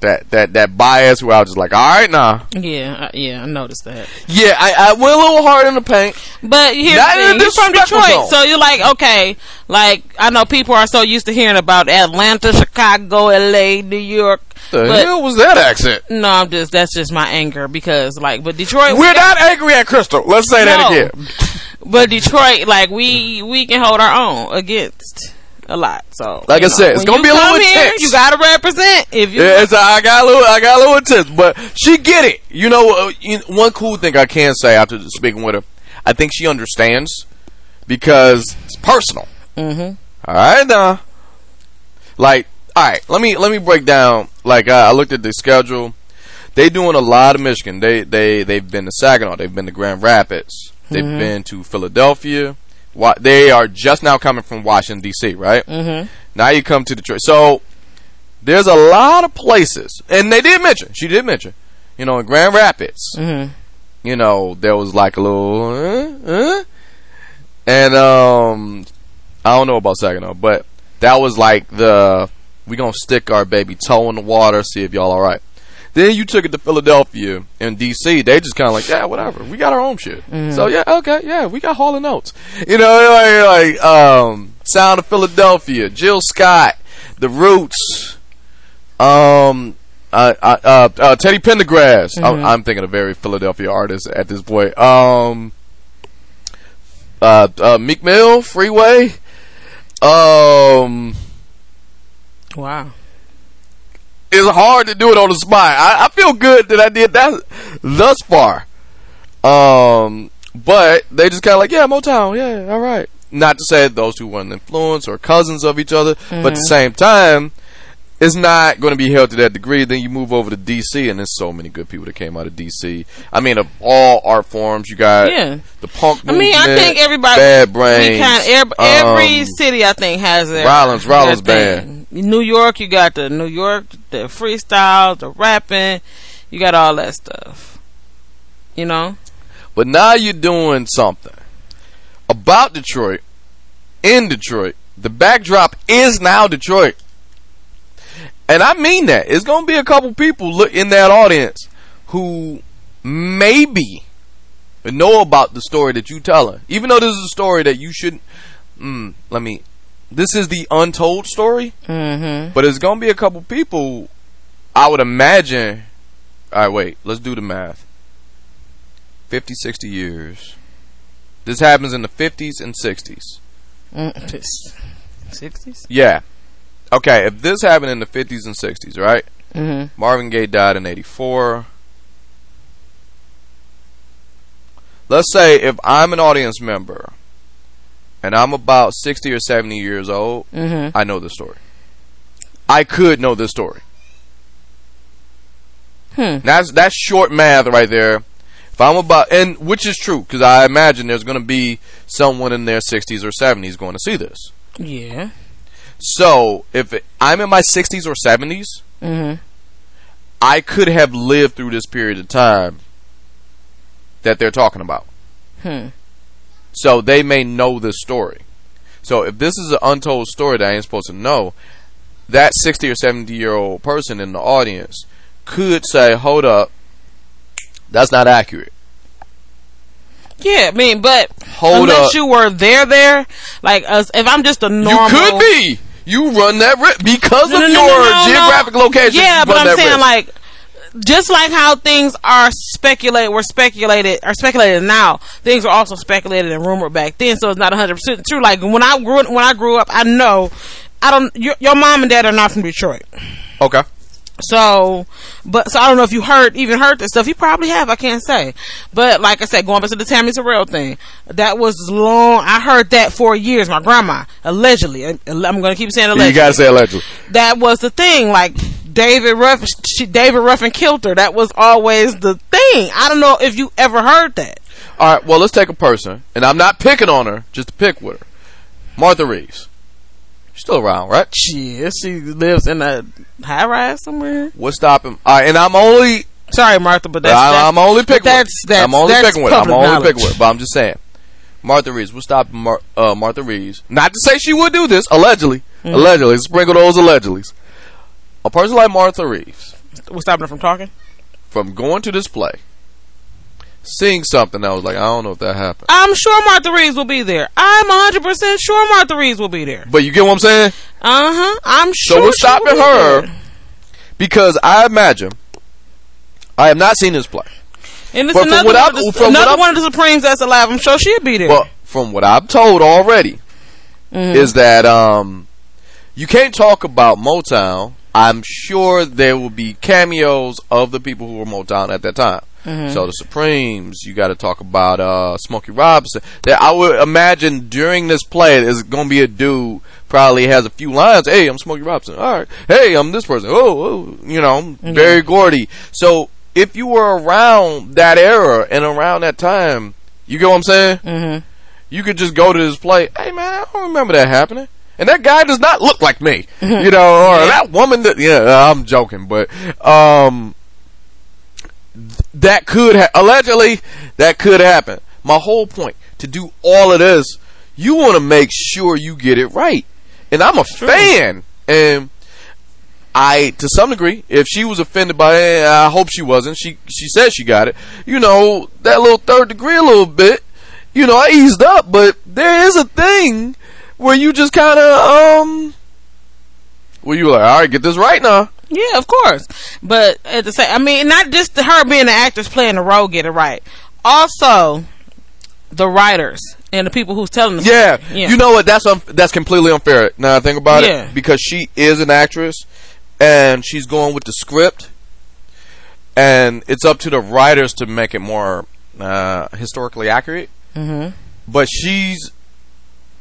That that that bias where I was just like, all right, nah, Yeah, I, yeah, I noticed that. yeah, I, I went a little hard in the paint. But here's Not the thing, you're from Detroit, zone. so you're like, okay, like I know people are so used to hearing about Atlanta, Chicago, LA, New York. The but hell was that accent? no, I'm just that's just my anger because like, but Detroit, we We're got- not angry at Crystal. Let's say that again. *laughs* But Detroit, like we we can hold our own against a lot. So, Like I said, it's gonna be a little here, intense. You gotta represent. If you, Yeah, it's, I got a little, I got a little intense, but she get it. You know, uh, you, one cool thing I can say after speaking with her, I think she understands because it's personal. Mhm. All right, now, like, all right, let me let me break down. Like, uh, I looked at the schedule. They doing a lot of Michigan. They they they've been to Saginaw. They've been to Grand Rapids. They've been to Philadelphia. They are just now coming from Washington D.C. Right? Mhm. Now you come to Detroit. So there's a lot of places, and they did mention. She did mention. You know, in Grand Rapids. Mhm. You know, there was like a little, uh, uh, and um, I don't know about Saginaw, but that was like the we gonna stick our baby toe in the water, see if y'all all right. Then you took it to Philadelphia and DC. They just kind of like, yeah, whatever. We got our own shit. So yeah, okay, yeah, we got Hall and Oates. You know, like, like um, Sound of Philadelphia, Jill Scott, The Roots, um, uh, uh, uh, uh Teddy Pendergrass. I'm, I'm thinking a very Philadelphia artist at this point. Um, uh, uh, Meek Mill, Freeway. Um, Wow. It's hard to do it on the spot. I, I feel good that I did that thus far. Um, but they just kind of like, yeah, Motown, yeah, all right. Not to say those two weren't influenced or cousins of each other, but at the same time, it's not going to be held to that degree. Then you move over to DC, and there's so many good people that came out of DC. I mean, of all art forms, you got Yeah. the punk. I mean, I think everybody, Bad Brains, kind every, every um, city I think has their Rollins- their Rollins thing. New York, you got the New York, the freestyle, the rapping, you got all that stuff. You know, But now you're doing something about Detroit, in Detroit. The backdrop is now Detroit. And I mean that. It's going to be a couple people look in that audience who maybe know about the story that you telling. Even though this is a story that you shouldn't. Mm, let me. This is the untold story. mm-hmm. But it's gonna be a couple people. I would imagine. All right, wait. Let's do the math. 50, 60 years. This happens in the 50s and 60s. Mm, *laughs* sixties. Yeah. Okay, if this happened in the 50s and 60s, right? Mm-hmm. Marvin Gaye died in 84. Let's say if I'm an audience member and I'm about 60 or 70 years old, Mm-hmm. I know this story. I could know this story. Hmm. That's that's short math right there. If I'm about and which is true because I imagine there's going to be someone in their 60s or 70s going to see this. Yeah. So if I'm in my 60s or 70s, Mm-hmm. I could have lived through this period of time that they're talking about. Hmm. So they may know this story. So if this is an untold story that I ain't supposed to know, that 60 or 70 year old person in the audience could say, hold up, that's not accurate. Yeah, I mean, but Hold unless up. you were there, there, like us, if I'm just a normal, You could be. You run that risk because No, of no, your no, geographic location. Yeah, but I'm saying risk. like, just like how things are speculated, were speculated, are speculated now. Things are also speculated and rumored back then, so it's not 100 percent true. Like when I grew when I grew up, I know, I don't. Your, your mom and dad are not from Detroit, okay. So, but so I don't know if you heard even heard this stuff. You probably have. I can't say, but like I said, going back to the Tammy Terrell thing, that was long. I heard that for years. My grandma allegedly. I'm going to keep saying allegedly You gotta say allegedly. that was the thing. Like David Ruff, she, David Ruffin killed her. That was always the thing. I don't know if you ever heard that. All right. Well, let's take a person, and I'm not picking on her, just to pick with her. Martha Reeves. Still around, right? Shit, she lives in a high rise somewhere. What's stopping? All right, and I'm only Sorry, Martha, but that's, I, that's I'm only picking. that's- that's- I'm only that's picking with. I'm only knowledge. picking with. But I'm just saying, Martha Reeves. What's stopping Mar- uh, Martha Reeves? Not to say she would do this. Allegedly, Mm-hmm. allegedly, sprinkle those allegedlys. A person like Martha Reeves what's stopping her from talking. from going to this play, seeing something I was like, I don't know if that happened. I'm sure Martha Reeves will be there. I'm 100 percent sure Martha Reeves will be there. But you get what I'm saying? Uh huh. I'm So sure. she will stopping be her? there. Because I imagine, I have not seen this play. And it's But another, what one, I've- of the, another one of the Supremes that's alive. I'm sure she'll be there. Well, from what I'm told already, Mm-hmm. is that um you can't talk about Motown. I'm sure there will be cameos of the people who were Motown at that time. So the Supremes, you got to talk about uh, Smokey Robinson. That I would imagine during this play, there's going to be a dude probably has a few lines. Hey, I'm Smokey Robinson. All right. Hey, I'm this person. Oh, oh you know, Berry Gordy. So if you were around that era and around that time, you get what I'm saying? Mm-hmm. You could just go to this play. Hey, man, I don't remember that happening. And that guy does not look like me, *laughs* you know, or that woman that, yeah, I'm joking, but, um, that could ha- allegedly that could happen. My whole point to do all of this, you want to make sure you get it right. And I'm a fan, and I, to some degree, if she was offended by it, I hope she wasn't. She she said she got it. You know that little third degree a little bit. You know I eased up, but there is a thing where you just kind of um, where you like, all right, get this right now. Yeah, of course. But at the same, I mean, not just her being an actress playing the role, get it right. Also, the writers and the people who's telling the Yeah, story. you know what? That's un- that's completely unfair. Now I think about Yeah. it, because she is an actress and she's going with the script, and it's up to the writers to make it more uh, historically accurate. Mm-hmm. But she's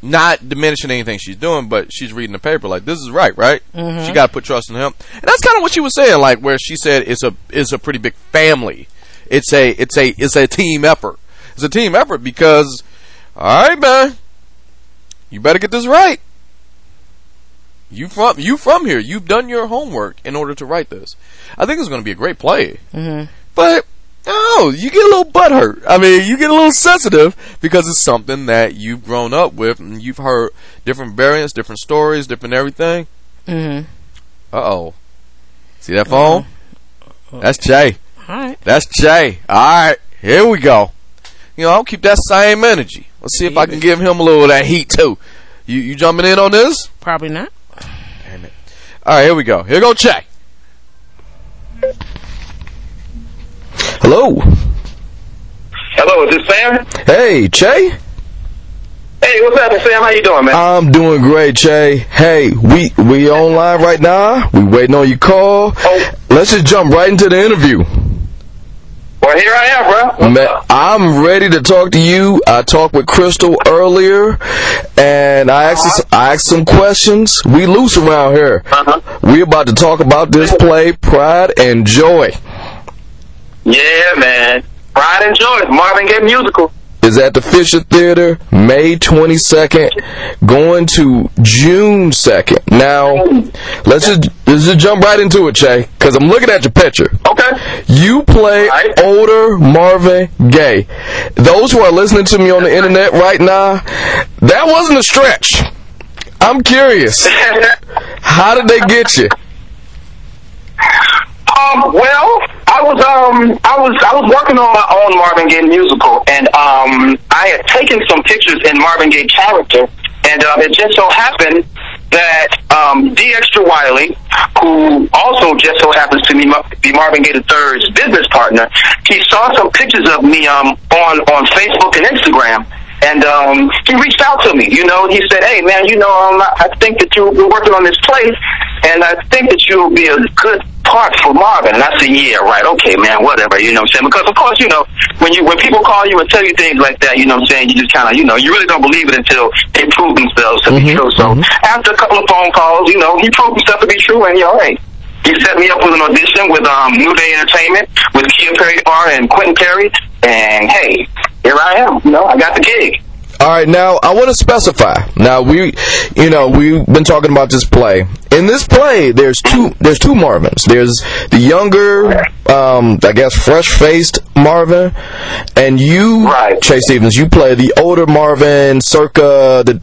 not diminishing anything she's doing, but she's reading the paper like this is right, right? She got to put trust in him, and that's kind of what she was saying, like where she said it's a it's a pretty big family. It's a it's a it's a team effort. It's a team effort because, all right, man, you better get this right. You from you from here? You've done your homework in order to write this. I think it's going to be a great play, mm-hmm. but. Oh, you get a little butthurt. I mean, you get a little sensitive because it's something that you've grown up with and you've heard different variants, different stories, different everything. Mhm. Uh oh. See that phone? That's Jay. All right. That's Jay. All right, here we go. You know, I'll keep that same energy. Let's see if I can give him a little of that heat too. You you jumping in on this? Probably not. Damn it. All right, here we go. Here go Jay. Hello. Hello, is this Sam? Hey, Che. Hey, what's happening, Sam? How you doing, man? I'm doing great, Che. Hey, we we online right now. We waiting on your call. Oh. Let's just jump right into the interview. well, here I am, bro. Man? I'm ready to talk to you. I talked with Crystal earlier, and I asked us, I asked some questions. We loose around here. Uh-huh. We about to talk about this play, Pride and Joy. Yeah, man. Pride and Joy, Marvin Gaye musical. Is at the Fisher Theater, May 22nd, going to June 2nd. Now, let's just let's just jump right into it, Che, because I'm looking at your picture. Okay. You play Right. older Marvin Gaye. Those who are listening to me on the internet right now, that wasn't a stretch. I'm curious. *laughs* How did they get you? *laughs* Um, well, I was um I was I was working on my own Marvin Gaye musical, and um I had taken some pictures in Marvin Gaye character, and um, it just so happened that um D. Extra Wiley, who also just so happens to be, be Marvin Gaye III's business partner, he saw some pictures of me um on on Facebook and Instagram. And um, he reached out to me, you know, he said, "Hey, man, you know, um, I think that you we're working on this play, and I think that you will be a good part for Marvin." And I said, "Yeah, right, okay, man, whatever." You know what I'm saying? Because of course, you know, when you when people call you and tell you things like that, you know what I'm saying, you just kind of, you know, you really don't believe it until they prove themselves to be true. So after a couple of phone calls, you know, he proved himself to be true, and you know, hey. He set me up with an audition with um, New Day Entertainment, with Kia Perry Bar and Quentin Perry, and hey, here I am. You know, I got the gig. All right, now I want to specify. Now we, you know, we've been talking about this play. In this play, there's two. There's two Marvins. There's the younger, um, I guess, fresh-faced Marvin, and you, Right. Chase Stevens. You play the older Marvin, circa the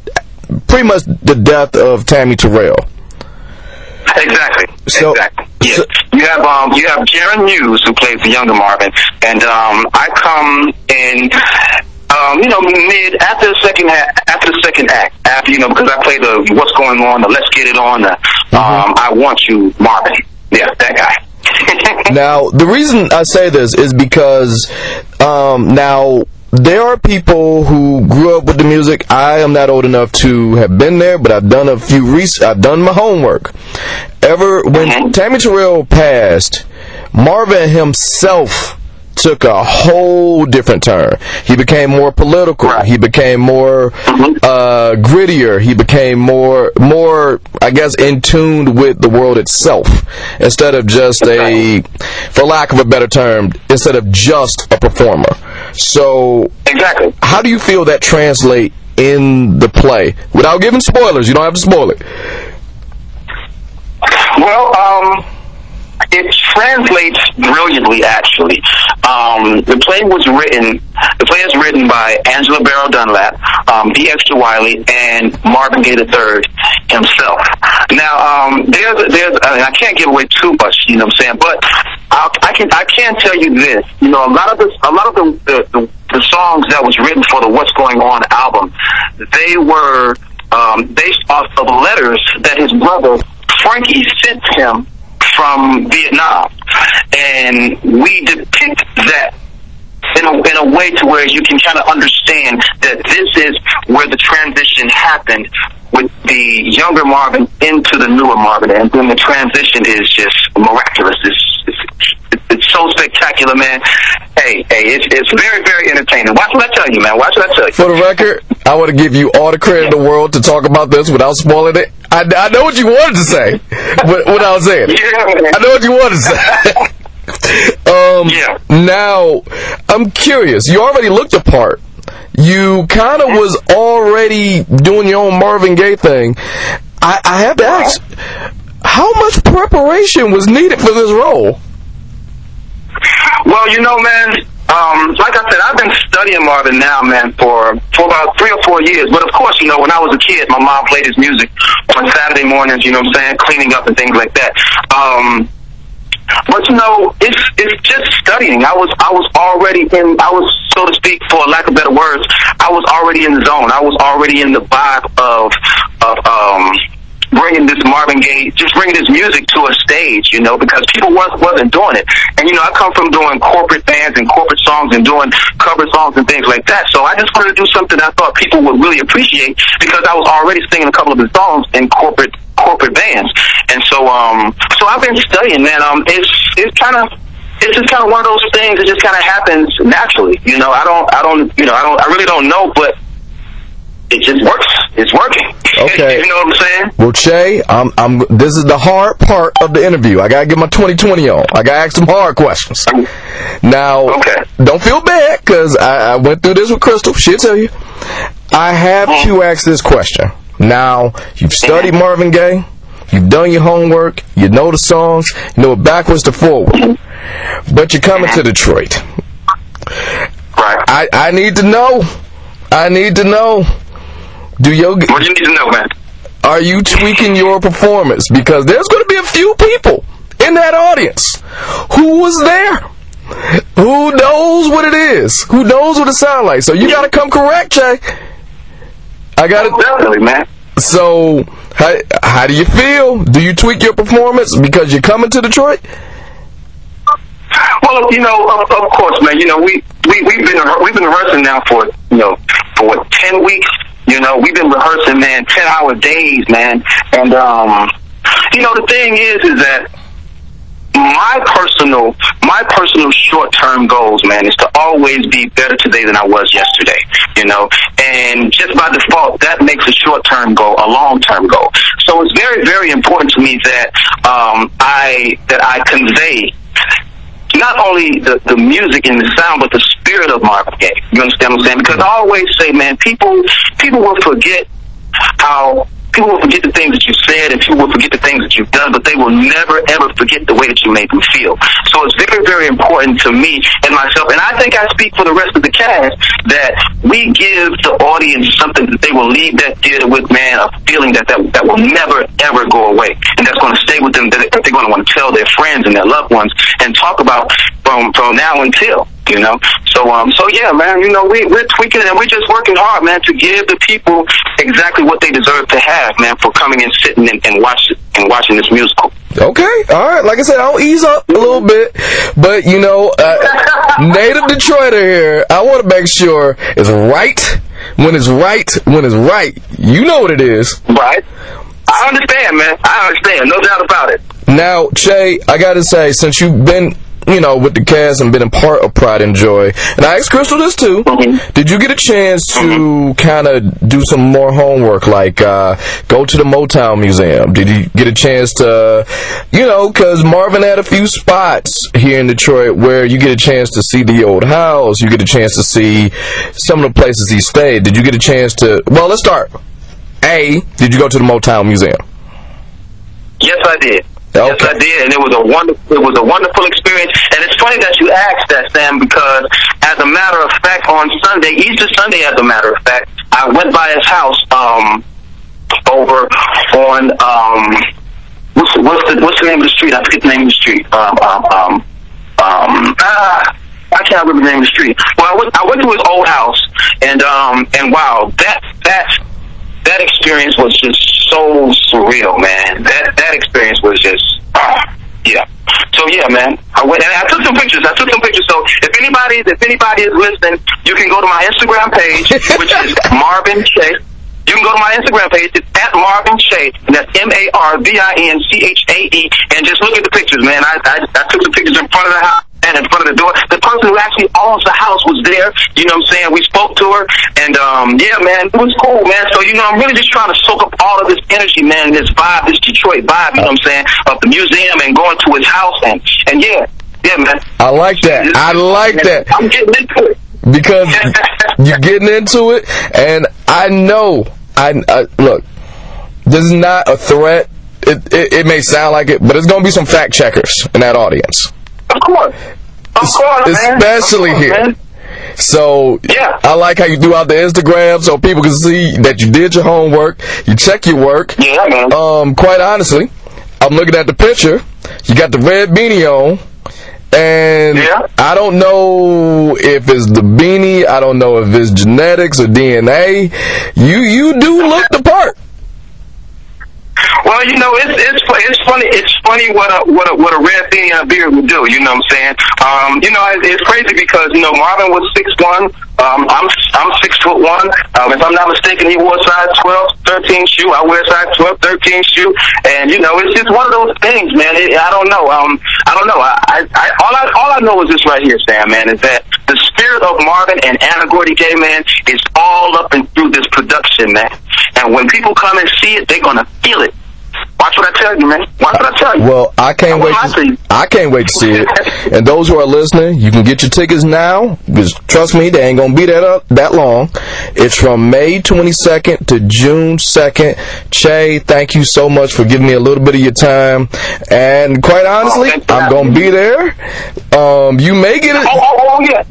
pretty much the death of Tammy Terrell. Exactly. So- exactly. Yeah. so- you have um you have Jaron Hughes who plays the younger Marvin, and um I come in um you know mid after the second ha- after the second act after you know because I play the what's going on the let's get it on the um I want you Marvin yeah that guy. *laughs* Now, the reason I say this is because um, now there are people who grew up with the music. I am not old enough to have been there, but I've done a few. Res- I've done my homework. Ever when Tammy Terrell passed, Marvin himself took a whole different turn. He became more political. He became more uh, grittier. He became more, more, I guess, in tune with the world itself instead of just a, for lack of a better term, instead of just a performer. So, Exactly. how do you feel that translate in the play without giving spoilers? You don't have to spoil it. Well, um, it translates brilliantly, actually. Um, the play was written, the play is written by Angela Barrow Dunlap, um, D. Extra Wiley, and Marvin Gaye III himself. Now, um, there's, there's, I, mean, I can't give away too much, you know what I'm saying, but I'll, I can, I can tell you this, you know, a lot of the, a lot of the, the, the, the songs that was written for the What's Going On album, they were, um, based off of letters that his brother Frankie sent him from Vietnam, and we depict that in a, in a way to where you can kind of understand that this is where the transition happened with the younger Marvin into the newer Marvin, and then the transition is just miraculous. It's, it's, it's so spectacular, man. Hey, hey, it's, it's very, very entertaining. Why should I tell you, man? Why should I tell you? For the record, I want to give you all the credit in the world to talk about this without spoiling it. I, I know what you wanted to say, but without saying it. Yeah. I know what you wanted to say. *laughs* um, Yeah. Now, I'm curious. You already looked the part. You kind of was already doing your own Marvin Gaye thing. I, I have to ask, how much preparation was needed for this role? Well, you know, man, um, like I said, I've been studying Marvin now, man, for for about three or four years. But of course, you know, when I was a kid, my mom played his music on Saturday mornings. You know what I'm saying, cleaning up and things like that. Um, but you know, it's it's just studying. I was I was already in. I was so to speak, for lack of better words, I was already in the zone. I was already in the vibe of of um bringing this Marvin Gaye, just bringing his music to a stage, you know, because people was, wasn't doing it. And, you know, I come from doing corporate bands and corporate songs and doing cover songs and things like that. So I just wanted to do something I thought people would really appreciate because I was already singing a couple of his songs in corporate corporate bands. And so, um, so I've been studying, man. Um, it's, it's kind of, it's just kind of one of those things that just kind of happens naturally. You know, I don't, I don't, you know, I don't, I really don't know, but it just works. It's working. Okay. *laughs* you know what I'm saying? Well, Che, I'm, I'm, this is the hard part of the interview. I gotta get my 2020 on. I gotta ask some hard questions. Now, Okay. don't feel bad, cause I, I went through this with Crystal. She'll tell you. I have to mm-hmm. ask this question. Now, you've studied mm-hmm. Marvin Gaye. You've done your homework. You know the songs. You know it backwards to forward. Mm-hmm. But you're coming to Detroit. Right. I, I need to know. I need to know. Do your What do you need to know, man? are you tweaking your performance? Because there's going to be a few people in that audience who was there, who knows what it is, who knows what it sounds like. So you got to come correct, Jay. I got to. Oh, definitely, man. So how how do you feel? Do you tweak your performance because you're coming to Detroit? Well, you know, of, of course, man. You know, we we we've been we've been rehearsing now for you know for what ten weeks. You know, we've been rehearsing, man, ten hour days, man. And um, you know, the thing is, is that my personal my personal short term goals, man, is to always be better today than I was yesterday. You know, and just by default, that makes a short term goal a long term goal. So it's very very important to me that um, I that I convey not only the, the music and the sound, but the spirit of Marvin Gaye. You understand what I'm saying? Because I always say, man, people people will forget how people will forget the things that you said and people will forget the things that you've done, but they will never ever forget the way that you made them feel. So it's very, very important to me and myself, and I think I speak for the rest of the cast that we give the audience something that they will leave that theater with, man, a feeling that that, that will never ever go away, and that's going to stay with them. That they're going to want to tell their friends and their loved ones and talk about from from now until you know. So um, so yeah, man, you know, we we're tweaking and we're just working hard, man, to give the people exactly what they deserve to have, man, for coming and sitting and, and watch and watching this musical. Okay, all right. Like I said, I'll ease up a little bit, but you know, uh, *laughs* native Detroiter here. I want to make sure it's right when it's right when it's right. You know what it is. Right? I understand, man. I understand. No doubt about it. Now, Che, I got to say, since you've been you know, with the cast and been a part of Pride and Joy. And I asked Crystal this too. Mm-hmm. Did you get a chance to kind of do some more homework, like uh, go to the Motown Museum? Did you get a chance to, you know, because Marvin had a few spots here in Detroit where you get a chance to see the old house, you get a chance to see some of the places he stayed. Did you get a chance to? Well, let's start. A, did you go to the Motown Museum? Yes, I did. Yes, I did, and it was a wonderful. It was a wonderful experience. And it's funny that you asked that, Sam, because as a matter of fact, on Sunday, Easter Sunday, as a matter of fact, I went by his house um, over on um, what's what's the what's the name of the street? I forget the name of the street. Um, um, um, um, ah, I can't remember the name of the street. Well, I went I went to his old house, and um, and wow, that that that experience was just so surreal, man. That that experience was just, ah, yeah. So yeah, man. I went and I took some pictures. I took some pictures. So if anybody, if anybody is listening, you can go to my Instagram page, *laughs* which is Marvin Chase. You can go to my Instagram page. It's at Marvin Chase, and that's M A R V I N C H A E, and just look at the pictures, man. I, I I took some pictures in front of the house and in front of the door. The person who actually owns the house was there. You know what I'm saying? We spoke to her, and um, yeah, man, it was cool, man. So you know, I'm really just trying to soak up all of this energy, man, this vibe, this Detroit vibe. You know what I'm saying? Of the museum and going to his house, and and yeah, yeah, man. I like that. I like that. I'm getting into it. because *laughs* you're getting into it, and I know. I, I look. This is not a threat. It, it it may sound like it, but it's gonna be some fact checkers in that audience. Of course, of course. Especially course, here. man. So Yeah. I like how you do out the Instagram so people can see that you did your homework, you check your work. Yeah, man. Um, quite honestly, I'm looking at the picture. You got the red beanie on, and Yeah. I don't know if it's the beanie. I don't know if it's genetics or DNA. You you do look the. Well, you know, it's it's it's funny. It's funny what a what a what a red beanie and a beard would do. You know what I'm saying? Um, you know, it, it's crazy because you know Marvin was six one. Um, I'm I'm six foot one. Um, if I'm not mistaken, he wore size 12, 13 shoe. I wear size 12, 13 shoe, and you know, it's just one of those things, man. It, I don't know. Um, I don't know. I, I, I all I all I know is this right here, Sam, man, is that the spirit of Marvin and Anna Gordy Gaye Man is all up and through this production, man. And when people come and see it, they're gonna feel it. Watch what I tell you, man. Watch what I tell you. Well, I can't I wait. to I can't wait to see it. And those who are listening, you can get your tickets now. Because trust me, they ain't gonna be that up that long. It's from May 22nd to June 2nd. Che, thank you so much for giving me a little bit of your time. And quite honestly, for I'm gonna be there. Um, you may get Oh, it. oh, oh, yeah.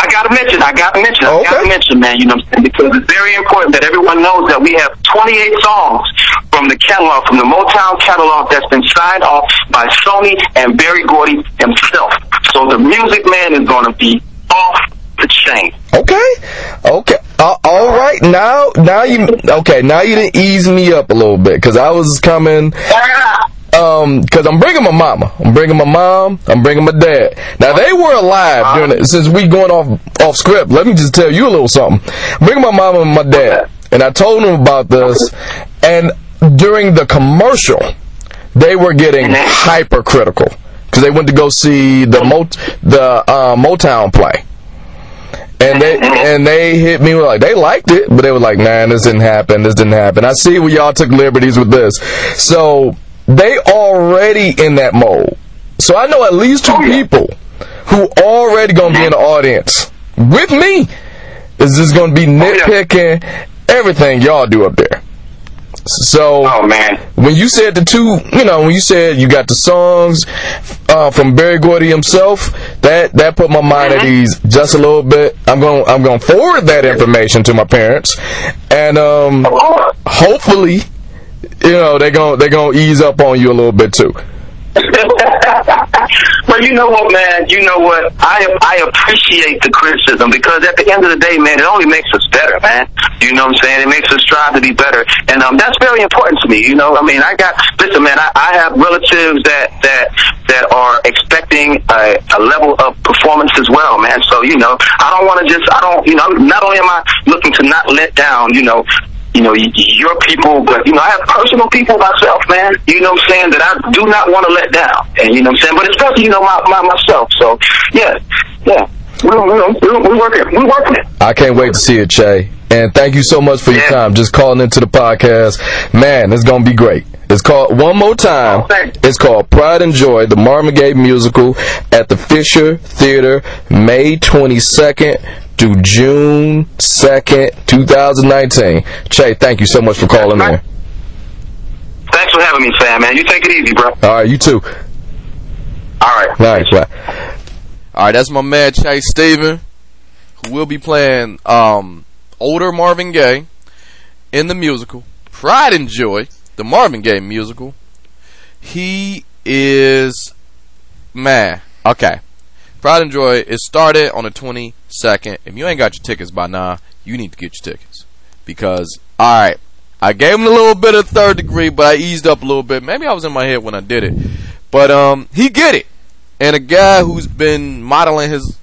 I gotta mention, I gotta mention, I Okay. gotta mention, man, you know what I'm saying? Because it's very important that everyone knows that we have 28 songs from the catalog, from the Motown catalog that's been signed off by Sony and Berry Gordy himself. So the music man is gonna be off the chain. Okay, okay, uh, all right. Now, now you okay? Now you didn't ease me up a little bit because I was coming. Um, because I'm bringing my mama, I'm bringing my mom, I'm bringing my dad. Now they were alive during it. Since we going off off script, let me just tell you a little something. I'm bringing my mama and my dad, and I told them about this. And during the commercial, they were getting hypercritical because they went to go see the Mot the uh, Motown play. And they and they hit me with like they liked it, but they were like, "Man, this didn't happen. This didn't happen." I see where y'all took liberties with this, so they already in that mode. So I know at least two people who already gonna be in the audience with me. Is just gonna be yeah. nitpicking everything y'all do up there. So Oh, man. when you said the two, you know, when you said you got the songs uh, from Berry Gordy himself, that that put my mind at ease just a little bit. I'm going to I'm going to forward that information to my parents, and um, hopefully, you know, they're going they're going to ease up on you a little bit too. *laughs* but you know what, man? You know what? I I appreciate the criticism because at the end of the day, man, it only makes us better, man. You know what I'm saying? It makes us strive to be better, and um, that's very important to me. You know, I mean, I got listen. listen, man, I, I have relatives that that that are expecting a, a level of performance as well, man. So you know, I don't want to just, I don't, you know, not only am I looking to not let down, you know, you know, your people, but, you know, I have personal people myself, man, you know what I'm saying, that I do not want to let down. And, you know what I'm saying, but especially, you know, my, my myself. So, yeah, yeah. We're, we're, we're, we're working, we're working it. I can't wait to see it, Che. And thank you so much for your Yeah. time. Just calling into the podcast. Man, it's going to be great. It's called, one more time, Oh, it's called Pride and Joy, the Gaye musical at the Fisher Theater, May 22nd to June 2nd, 2019. Che, thank you so much for calling in. Thanks for having me, Sam, man. You take it easy, bro. All right, you too. All right. Nice. Bye. All right, that's my man Chase Steven, who will be playing um, older Marvin Gaye in the musical Pride and Joy, the Marvin Gaye musical. He is man. Okay, Pride and Joy is started on the twenty second. If you ain't got your tickets by now, you need to get your tickets because all right. I gave him a little bit of third degree, but I eased up a little bit. Maybe I was in my head when I did it, but um, he get it and a guy who's been modeling his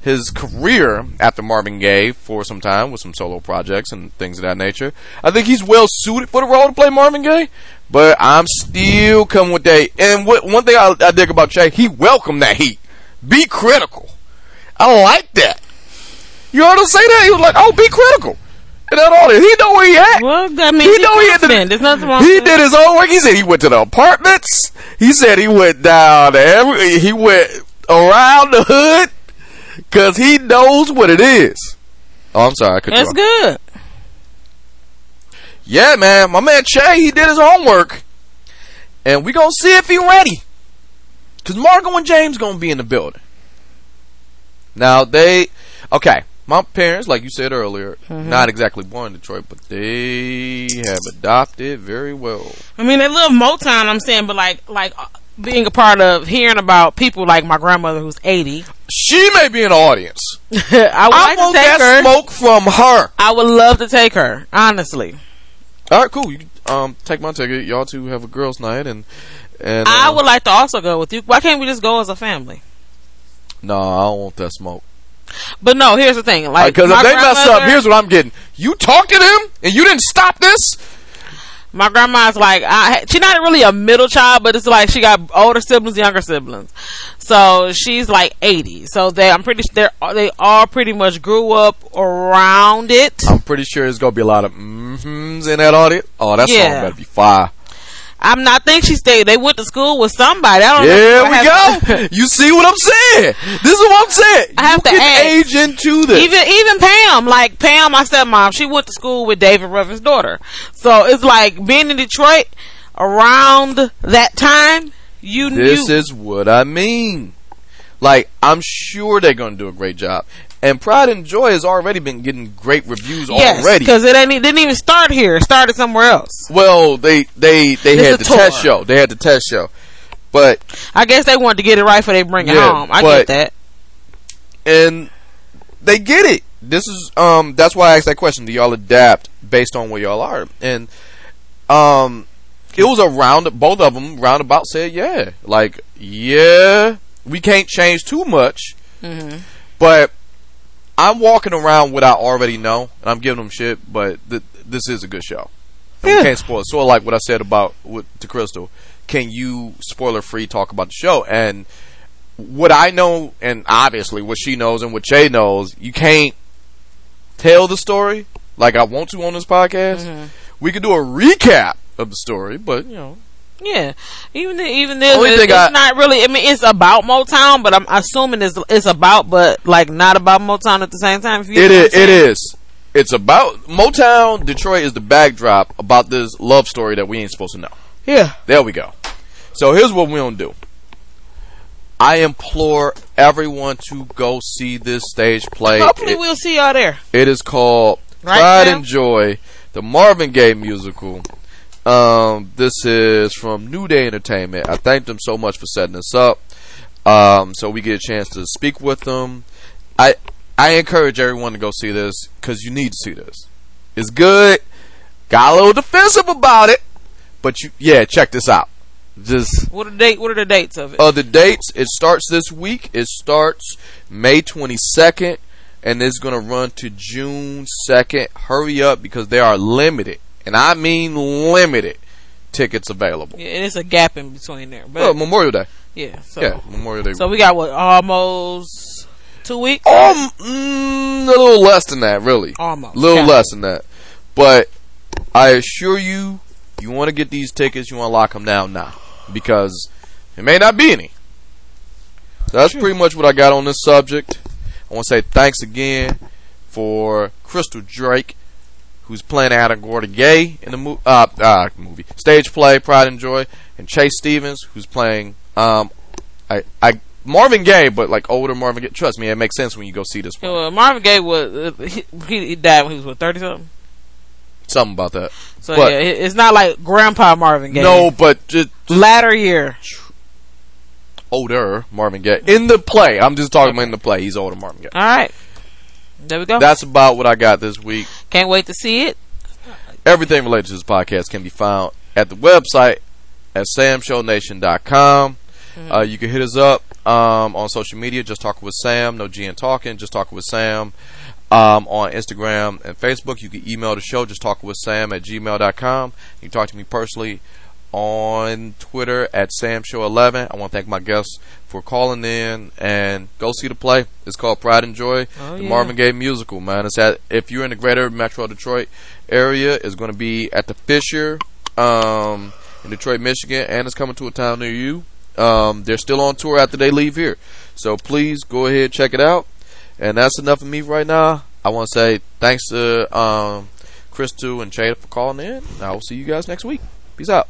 his career after Marvin Gaye for some time with some solo projects and things of that nature. I think he's well suited for the role to play Marvin Gaye, but I'm still coming with that. And what, one thing I, I dig about Che, he welcomed that heat. Be critical. I like that. You heard him say that? He was like, "Oh, be critical." And that all He know where he at. Well, that means He he's know he at confident. There's nothing wrong He did his own work. He said he went to the apartments. He said he went down every. He went around the hood because he knows what it is. Oh, I'm sorry. I That's good. Yeah, man. My man Che, he did his homework, and we gonna see if he ready. Cause Margo and James gonna be in the building. Now they, okay. My parents, like you said earlier, not exactly born in Detroit, but they have adopted very well. I mean, they love Motown. I'm saying, but like, like uh, being a part of hearing about people like my grandmother who's 80. She may be in the audience. *laughs* I would I like want to take that her. smoke from her. I would love to take her. Honestly, All right, cool. You um take my ticket. Y'all two have a girls' night, and and I uh, would like to also go with you. Why can't we just go as a family? No, I don't want that smoke. But no, here's the thing. Like, Because if they mess up, here's what I'm getting. You talked to them and you didn't stop this. my grandma's like I, she's not really a middle child, but it's like she got older siblings, younger siblings. So she's like eighty. So they, I'm pretty they they all pretty much grew up around it. I'm pretty sure there's gonna be a lot of mm-hms in that audience. Oh, that Yeah. song better be fire. I'm not think she stayed. They went to school with somebody. I don't know. Here I we go. *laughs* you see what I'm saying? This is what I'm saying. I have you to ask. age into this. Even even Pam, like Pam, my stepmom, she went to school with David Ruffin's daughter. So it's like being in Detroit around that time. You This you, is what I mean. Like, I'm sure they're going to do a great job. And Pride and Joy has already been getting great reviews yes, already. because it ain't, didn't even start here. It started somewhere else. Well, they they they It's had the tour. test show. They had the test show, but I guess they wanted to get it right before they bring it Yeah, home. I but- get that. and they get it. This is um that's why I asked that question. Do y'all adapt based on where y'all are? And um it was a round both of them roundabout said yeah. Like yeah, we can't change too much. But I'm walking around what I already know, and I'm giving them shit. But th- this is a good show. And Yeah. We can't spoil it. Sort of like what I said about with, to Crystal. Can you spoiler free talk about the show? And what I know, and obviously what she knows and what Jay knows, you can't tell the story like I want to on this podcast. Mm-hmm. We could do a recap of the story, but you know, Yeah, even the, even this, Only it's, thing it's I- not really. I mean, it's about Motown, but I'm assuming it's it's about, but like not about Motown at the same time. If you it know what is. I'm It saying. is. It's about Motown. Detroit is the backdrop about this love story that we ain't supposed to know. Yeah, There we go. So here's what we gonna do. I implore everyone to go see this stage play. hopefully It- we'll see y'all there. It is called Right Pride now? and Joy, the Marvin Gaye musical. Um, this is from New Day Entertainment. I thank them so much for setting this up. Um, so we get a chance to speak with them. I I encourage everyone to go see this because you need to see this. It's good. Got a little defensive about it, But you, yeah, check this out. Just What are the date? What are the dates of it? uh, the dates. It starts this week. It starts May 22nd, and it's gonna run to June 2nd. Hurry up because they are limited, and I mean limited, tickets available. yeah, and it's a gap in between there, but Oh, Memorial Day. yeah. So, yeah, Memorial Day. so we got what almost two weeks. Um, mm, a little less than that, really. Almost. A little less than that. But I assure you, you want to get these tickets, you want to lock them down now. Because it may not be any. So that's pretty much what I got on this subject. I want to say thanks again for Crystal Drake, who's playing Adam Gordon Gay in the mo- uh, uh, movie stage play Pride and Joy, and Chase Stevens, who's playing um, I, I Marvin Gaye, but like older Marvin Gaye. Trust me, it makes sense when you go see this. One. Uh, Marvin Gaye was uh, he, he died when he was what thirty something. Something about that. So But- yeah, it's not like Grandpa Marvin Gaye. No, but just latter year. older Marvin Gaye in the play. I'm just talking about in the play. He's older Marvin Gaye. All right, there we go. That's about what I got this week. Can't wait to see it. Everything related to this podcast can be found at the website at samshownation.com. Uh, you can hit us up um, on social media. Just talking with Sam. No G and talking. Just talking with Sam. Um, on Instagram and Facebook. You can email the show. Just talking with Sam at gmail.com. You can talk to me personally on Twitter at SamShow11. I want to thank my guests for calling in and go see the play. It's called Pride and Joy, Oh, the yeah. Marvin Gaye musical. Man, it's at if you're in the greater Metro Detroit area, it's going to be at the Fisher um, in Detroit, Michigan, and it's coming to a town near you. Um, they're still on tour after they leave here, so please go ahead check it out. And that's enough of me right now. I want to say thanks to um, Crystal and Chada for calling in. I will see you guys next week. Peace out.